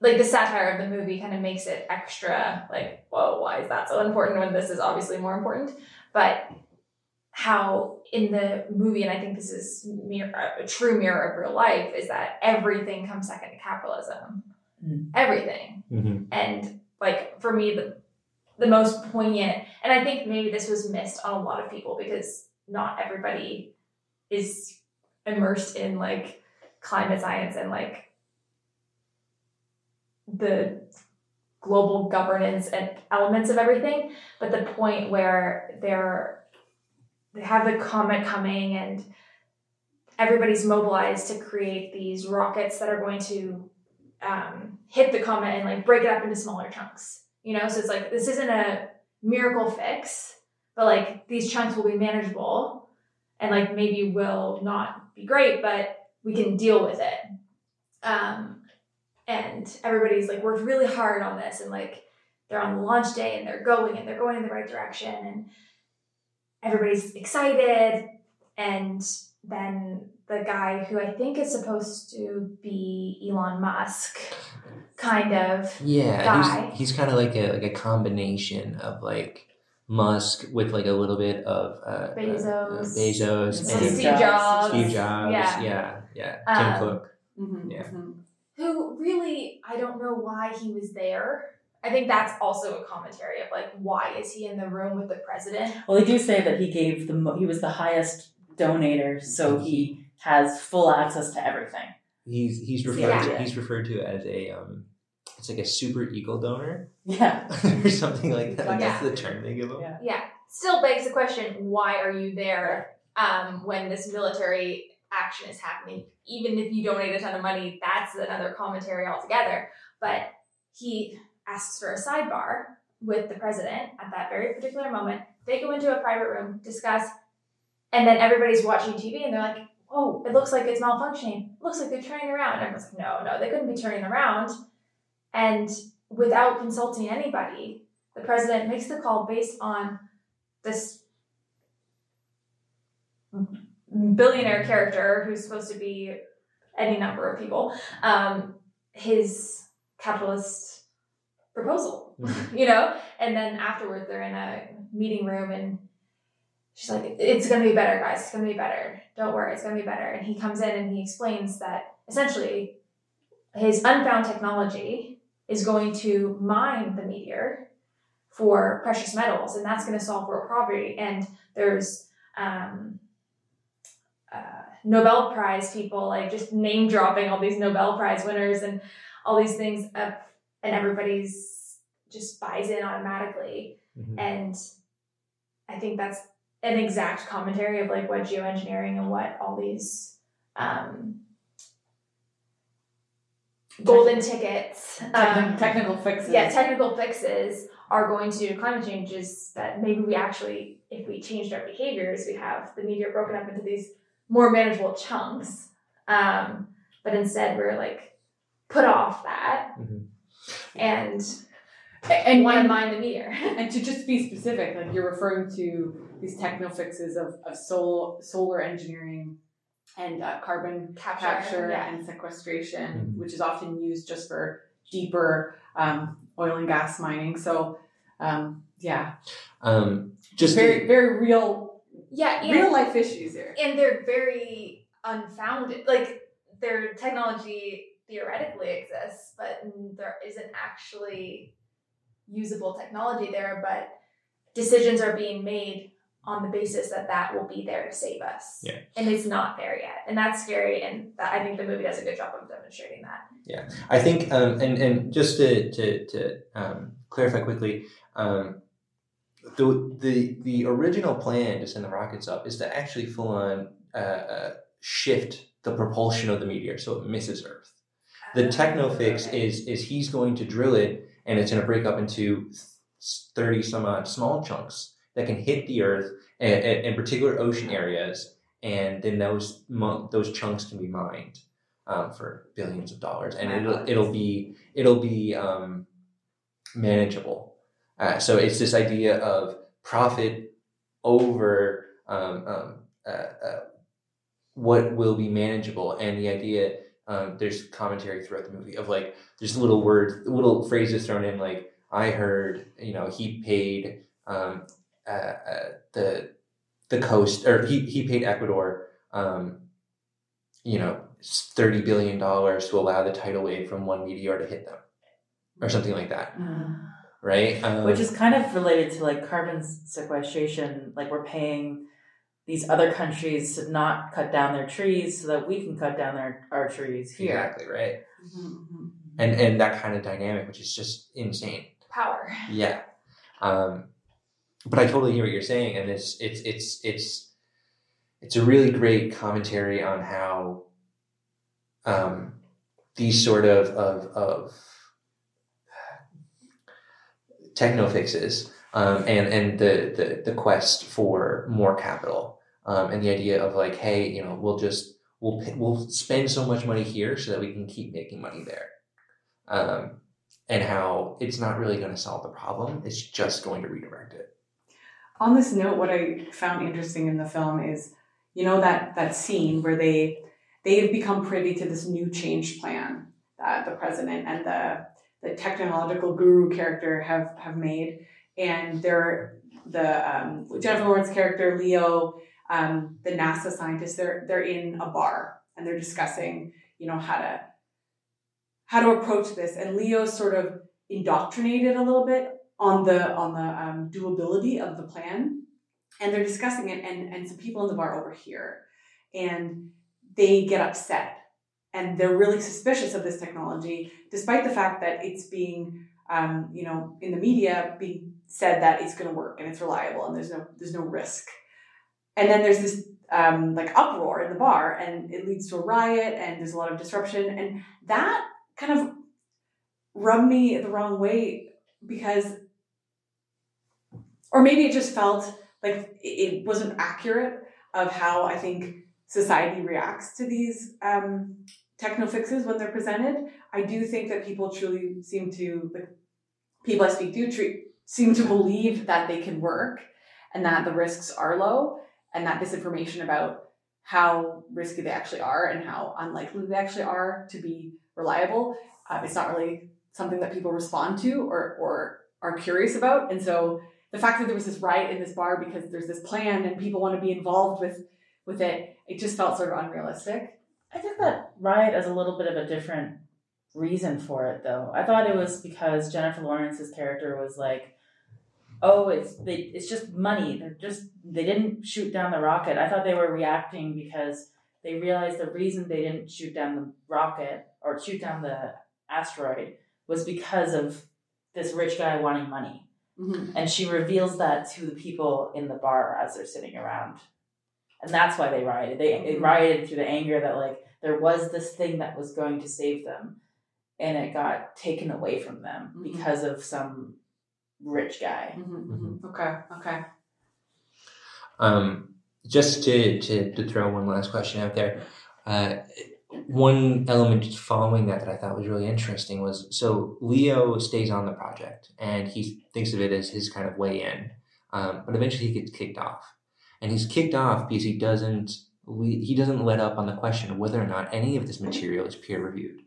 like the satire of the movie kind of makes it extra like, whoa, why is that so important when this is obviously more important? But how in the movie, and I think this is mirror, a true mirror of real life, is that everything comes second to capitalism. Mm. Everything Mm-hmm. and like for me the the most poignant and i think maybe this was missed on a lot of people because not everybody is immersed in like climate science and like the global governance and elements of everything but the point where they're they have the comet coming and everybody's mobilized to create these rockets that are going to um, hit the comet and like break it up into smaller chunks. You know, so it's like this isn't a miracle fix, but like these chunks will be manageable and like maybe will not be great, but we can deal with it. Um, and everybody's like worked really hard on this and like they're on the launch day and they're going and they're going in the right direction and everybody's excited and then the guy who I think is supposed to be Elon Musk, kind of. Yeah, guy. he's, he's kind of like a like a combination of like Musk with like a little bit of uh, uh, Bezos. uh, Bezos, And Steve, Jobs. Steve Jobs. Yeah. Yeah, yeah. Um, Tim Cook. Mm-hmm. Yeah. Who really, I don't know why he was there. I think that's also a commentary of like, why is he in the room with the president? Well, they do say that he gave the mo- he was the highest donator, so he has full access to everything. He's he's referred Yeah. to, he's referred to as a um, it's like a super eagle donor Yeah, or something like that. Yeah. That's the term they give him. Yeah. Yeah. Still begs the question, why are you there um, when this military action is happening? Even if you donate a ton of money, that's another commentary altogether. But he asks for a sidebar with the president at that very particular moment. They go into a private room, discuss, and then everybody's watching TV and they're like, oh, it looks like it's malfunctioning. It looks like they're turning around. And everyone's like, no, no, they couldn't be turning around. And without consulting anybody, the president makes the call based on this billionaire character who's supposed to be any number of people, um, his capitalist proposal, you know? And then afterward, they're in a meeting room and she's like, it's going to be better, guys. It's going to be better. Don't worry, it's going to be better. And he comes in and he explains that essentially his unfound technology is going to mine the meteor for precious metals, and that's going to solve world poverty. And there's um, uh, Nobel Prize people like just name dropping all these Nobel Prize winners and all these things, and everybody's just buys in automatically. Mhm. And I think that's an exact commentary of like what geoengineering and what all these um, golden tickets, um, technical fixes. yeah, technical fixes are going to do to climate change is that maybe we actually, if we changed our behaviors, we have the media broken up into these more manageable chunks. Um, but instead, we're like put off that Mhm. And and want to and- mine the meteor. And to just be specific, like you're referring to these techno fixes of, of sol- solar engineering and uh, carbon Capture, capture, yeah. and sequestration, Mhm. which is often used just for deeper um, oil and gas mining. So, um, yeah, Um, just very to, very real yeah, and, real life issues here. and they're very unfounded. Like their technology theoretically exists, but there isn't actually usable technology there. But decisions are being made on the basis that that will be there to save us. Yeah. And it's not there yet, and that's scary. And that, I think the movie does a good job of demonstrating that. Yeah. I think, um, and and just to to, to um, clarify quickly, um, the the the original plan to send the rockets up is to actually full on uh, uh, shift the propulsion of the meteor so it misses Earth. The techno fix is is he's going to drill it and it's going to break up into thirty some odd small chunks that can hit the Earth in, in particular ocean areas, and then those those chunks can be mined um, for billions of dollars, and it'll it'll be it'll be um, manageable. Uh, so it's this idea of profit over um, um, uh, uh, what will be manageable, and the idea. Um, there's commentary throughout the movie of like there's little words, little phrases thrown in like I heard, you know, he paid um, uh, uh, the the coast or he he paid Ecuador, um, you know, thirty billion dollars to allow the tidal wave from one meteor to hit them, or something like that, right? Um, Which is kind of related to like carbon sequestration. Like we're paying these other countries to not cut down their trees so that we can cut down their our trees here. exactly right, Mhm, and and that kind of dynamic, which is just insane. Power. Yeah. Um, but I totally hear what you're saying, and it's it's it's it's it's a really great commentary on how um, these sort of of, of techno fixes um, and and the, the the quest for more capital um, and the idea of like, hey, you know, we'll just we'll we'll spend so much money here so that we can keep making money there. Um, and how it's not really going to solve the problem; it's just going to redirect it. On this note, what I found interesting in the film is, you know, that that scene where they they've become privy to this new change plan that the president and the the technological guru character have have made, and they're the um, Jennifer Lawrence character Leo, um, the NASA scientist. They're they're in a bar and they're discussing, you know, how to how to approach this, and Leo's sort of indoctrinated a little bit on the on the um, doability of the plan, and they're discussing it, and and some people in the bar overhear, and they get upset, and they're really suspicious of this technology, despite the fact that it's being, um, you know, in the media being said that it's going to work and it's reliable and there's no there's no risk, and then there's this um, like uproar in the bar, and it leads to a riot, and there's a lot of disruption, and that kind of rubbed me the wrong way because or maybe it just felt like it wasn't accurate of how I think society reacts to these um, techno fixes when they're presented. I do think that people truly seem to, the people I speak to, treat, seem to believe that they can work and that the risks are low and that this information about how risky they actually are and how unlikely they actually are to be reliable, uh, it's not really something that people respond to or, or are curious about. And so the fact that there was this riot in this bar because there's this plan and people want to be involved with with it, it just felt sort of unrealistic. I took that riot as a little bit of a different reason for it, though. I thought it was because Jennifer Lawrence's character was like, "Oh, it's they, it's just money. They're just they didn't shoot down the rocket." I thought they were reacting because they realized the reason they didn't shoot down the rocket or shoot down the asteroid was because of this rich guy wanting money. Mm-hmm. And she reveals that to the people in the bar as they're sitting around. And that's why they rioted. They, they Mhm. rioted through the anger that, like, there was this thing that was going to save them, and it got taken away from them Mhm. because of some rich guy. Mm-hmm. Okay. Okay. Um, just to, to, to throw one last question out there, uh, one element following that that I thought was really interesting was so Leo stays on the project and he thinks of it as his kind of way in, um, but eventually he gets kicked off, and he's kicked off because he doesn't he doesn't let up on the question of whether or not any of this material is peer reviewed.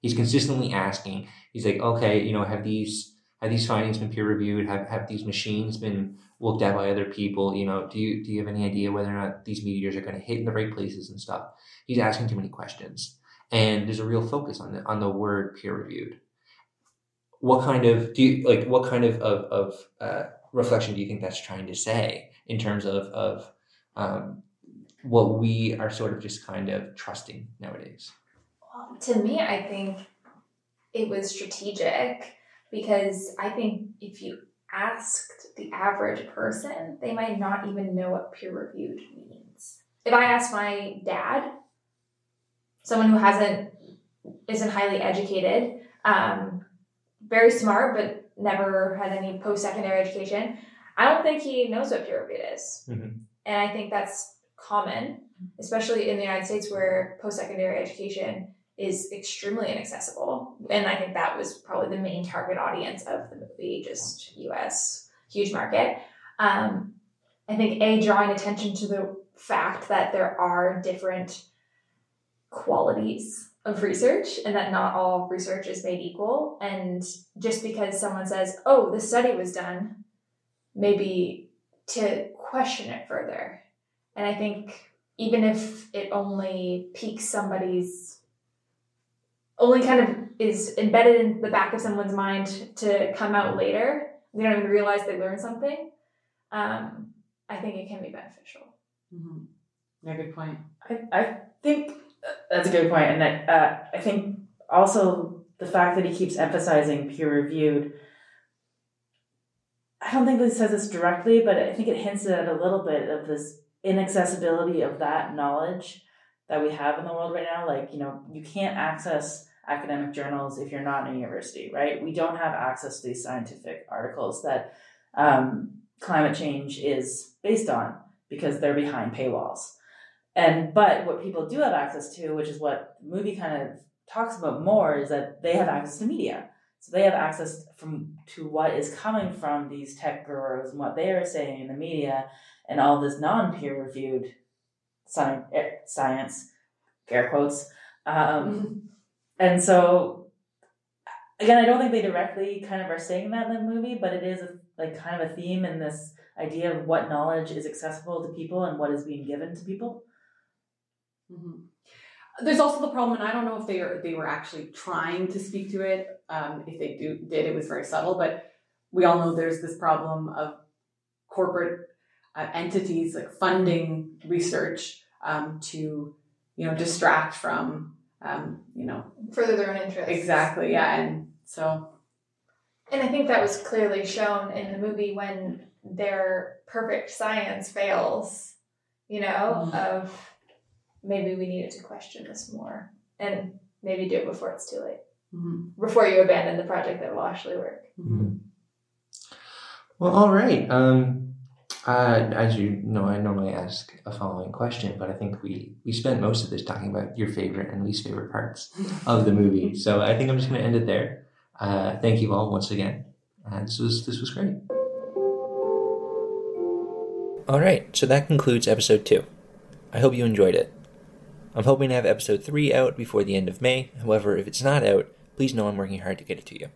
He's consistently asking. He's like, okay, you know, have these have these findings been peer reviewed? Have have these machines been looked at by other people? You know, do you do you have any idea whether or not these meteors are going to hit in the right places and stuff? He's asking too many questions, and there's a real focus on the on the word peer reviewed. What kind of do you like? What kind of of, of uh, reflection do you think that's trying to say in terms of of um, what we are sort of just kind of trusting nowadays? Well, to me, I think it was strategic because I think if you asked the average person, they might not even know what peer reviewed means. If I asked my dad, someone who hasn't isn't highly educated, um, very smart but never had any post secondary education, I don't think he knows what peer reviewed is. Mhm. And I think that's common, especially in the United States where post secondary education is extremely inaccessible. And I think that was probably the main target audience of the movie, just US, huge market. Um, I think A, drawing attention to the fact that there are different qualities of research and that not all research is made equal. And just because someone says, oh, the study was done, maybe to question it further. And I think even if it only piques somebody's only kind of is embedded in the back of someone's mind to come out later. They don't even realize they learned something. Um, I think it can be beneficial. Mm-hmm. Yeah. Good point. I, I think that's a good point, and I, uh, I think also the fact that he keeps emphasizing peer reviewed. I don't think he says this directly, but I think it hints at a little bit of this inaccessibility of that knowledge that we have in the world right now. Like, you know, you can't access academic journals if you're not in a university, right? We don't have access to these scientific articles that um, climate change is based on because they're behind paywalls. And but what people do have access to, which is what the movie kind of talks about more, is that they have access to media. So they have access from to what is coming from these tech gurus and what they are saying in the media, and all this non-peer reviewed science, science, air quotes. Um, and so, again, I don't think they directly kind of are saying that in the movie, but it is like kind of a theme in this idea of what knowledge is accessible to people and what is being given to people. Mm-hmm. There's also the problem, and I don't know if they are they were actually trying to speak to it. Um, if they do did, it was very subtle. But we all know there's this problem of corporate uh, entities like funding research um, to you know distract from um, you know Further their own interests. exactly yeah, and so And I think that was clearly shown in the movie when their perfect science fails, you know, Mhm. of maybe we needed to question this more and maybe do it before it's too late. mhm. Before you abandon the project that will actually work. Mhm. Well, all right. Um, Uh, as you know, I normally ask a following question, but I think we, we spent most of this talking about your favorite and least favorite parts of the movie. So I think I'm just going to end it there. Uh, thank you all once again. Uh, this was this was great. All right, so that concludes episode two. I hope you enjoyed it. I'm hoping to have episode three out before the end of May. However, if it's not out, please know I'm working hard to get it to you.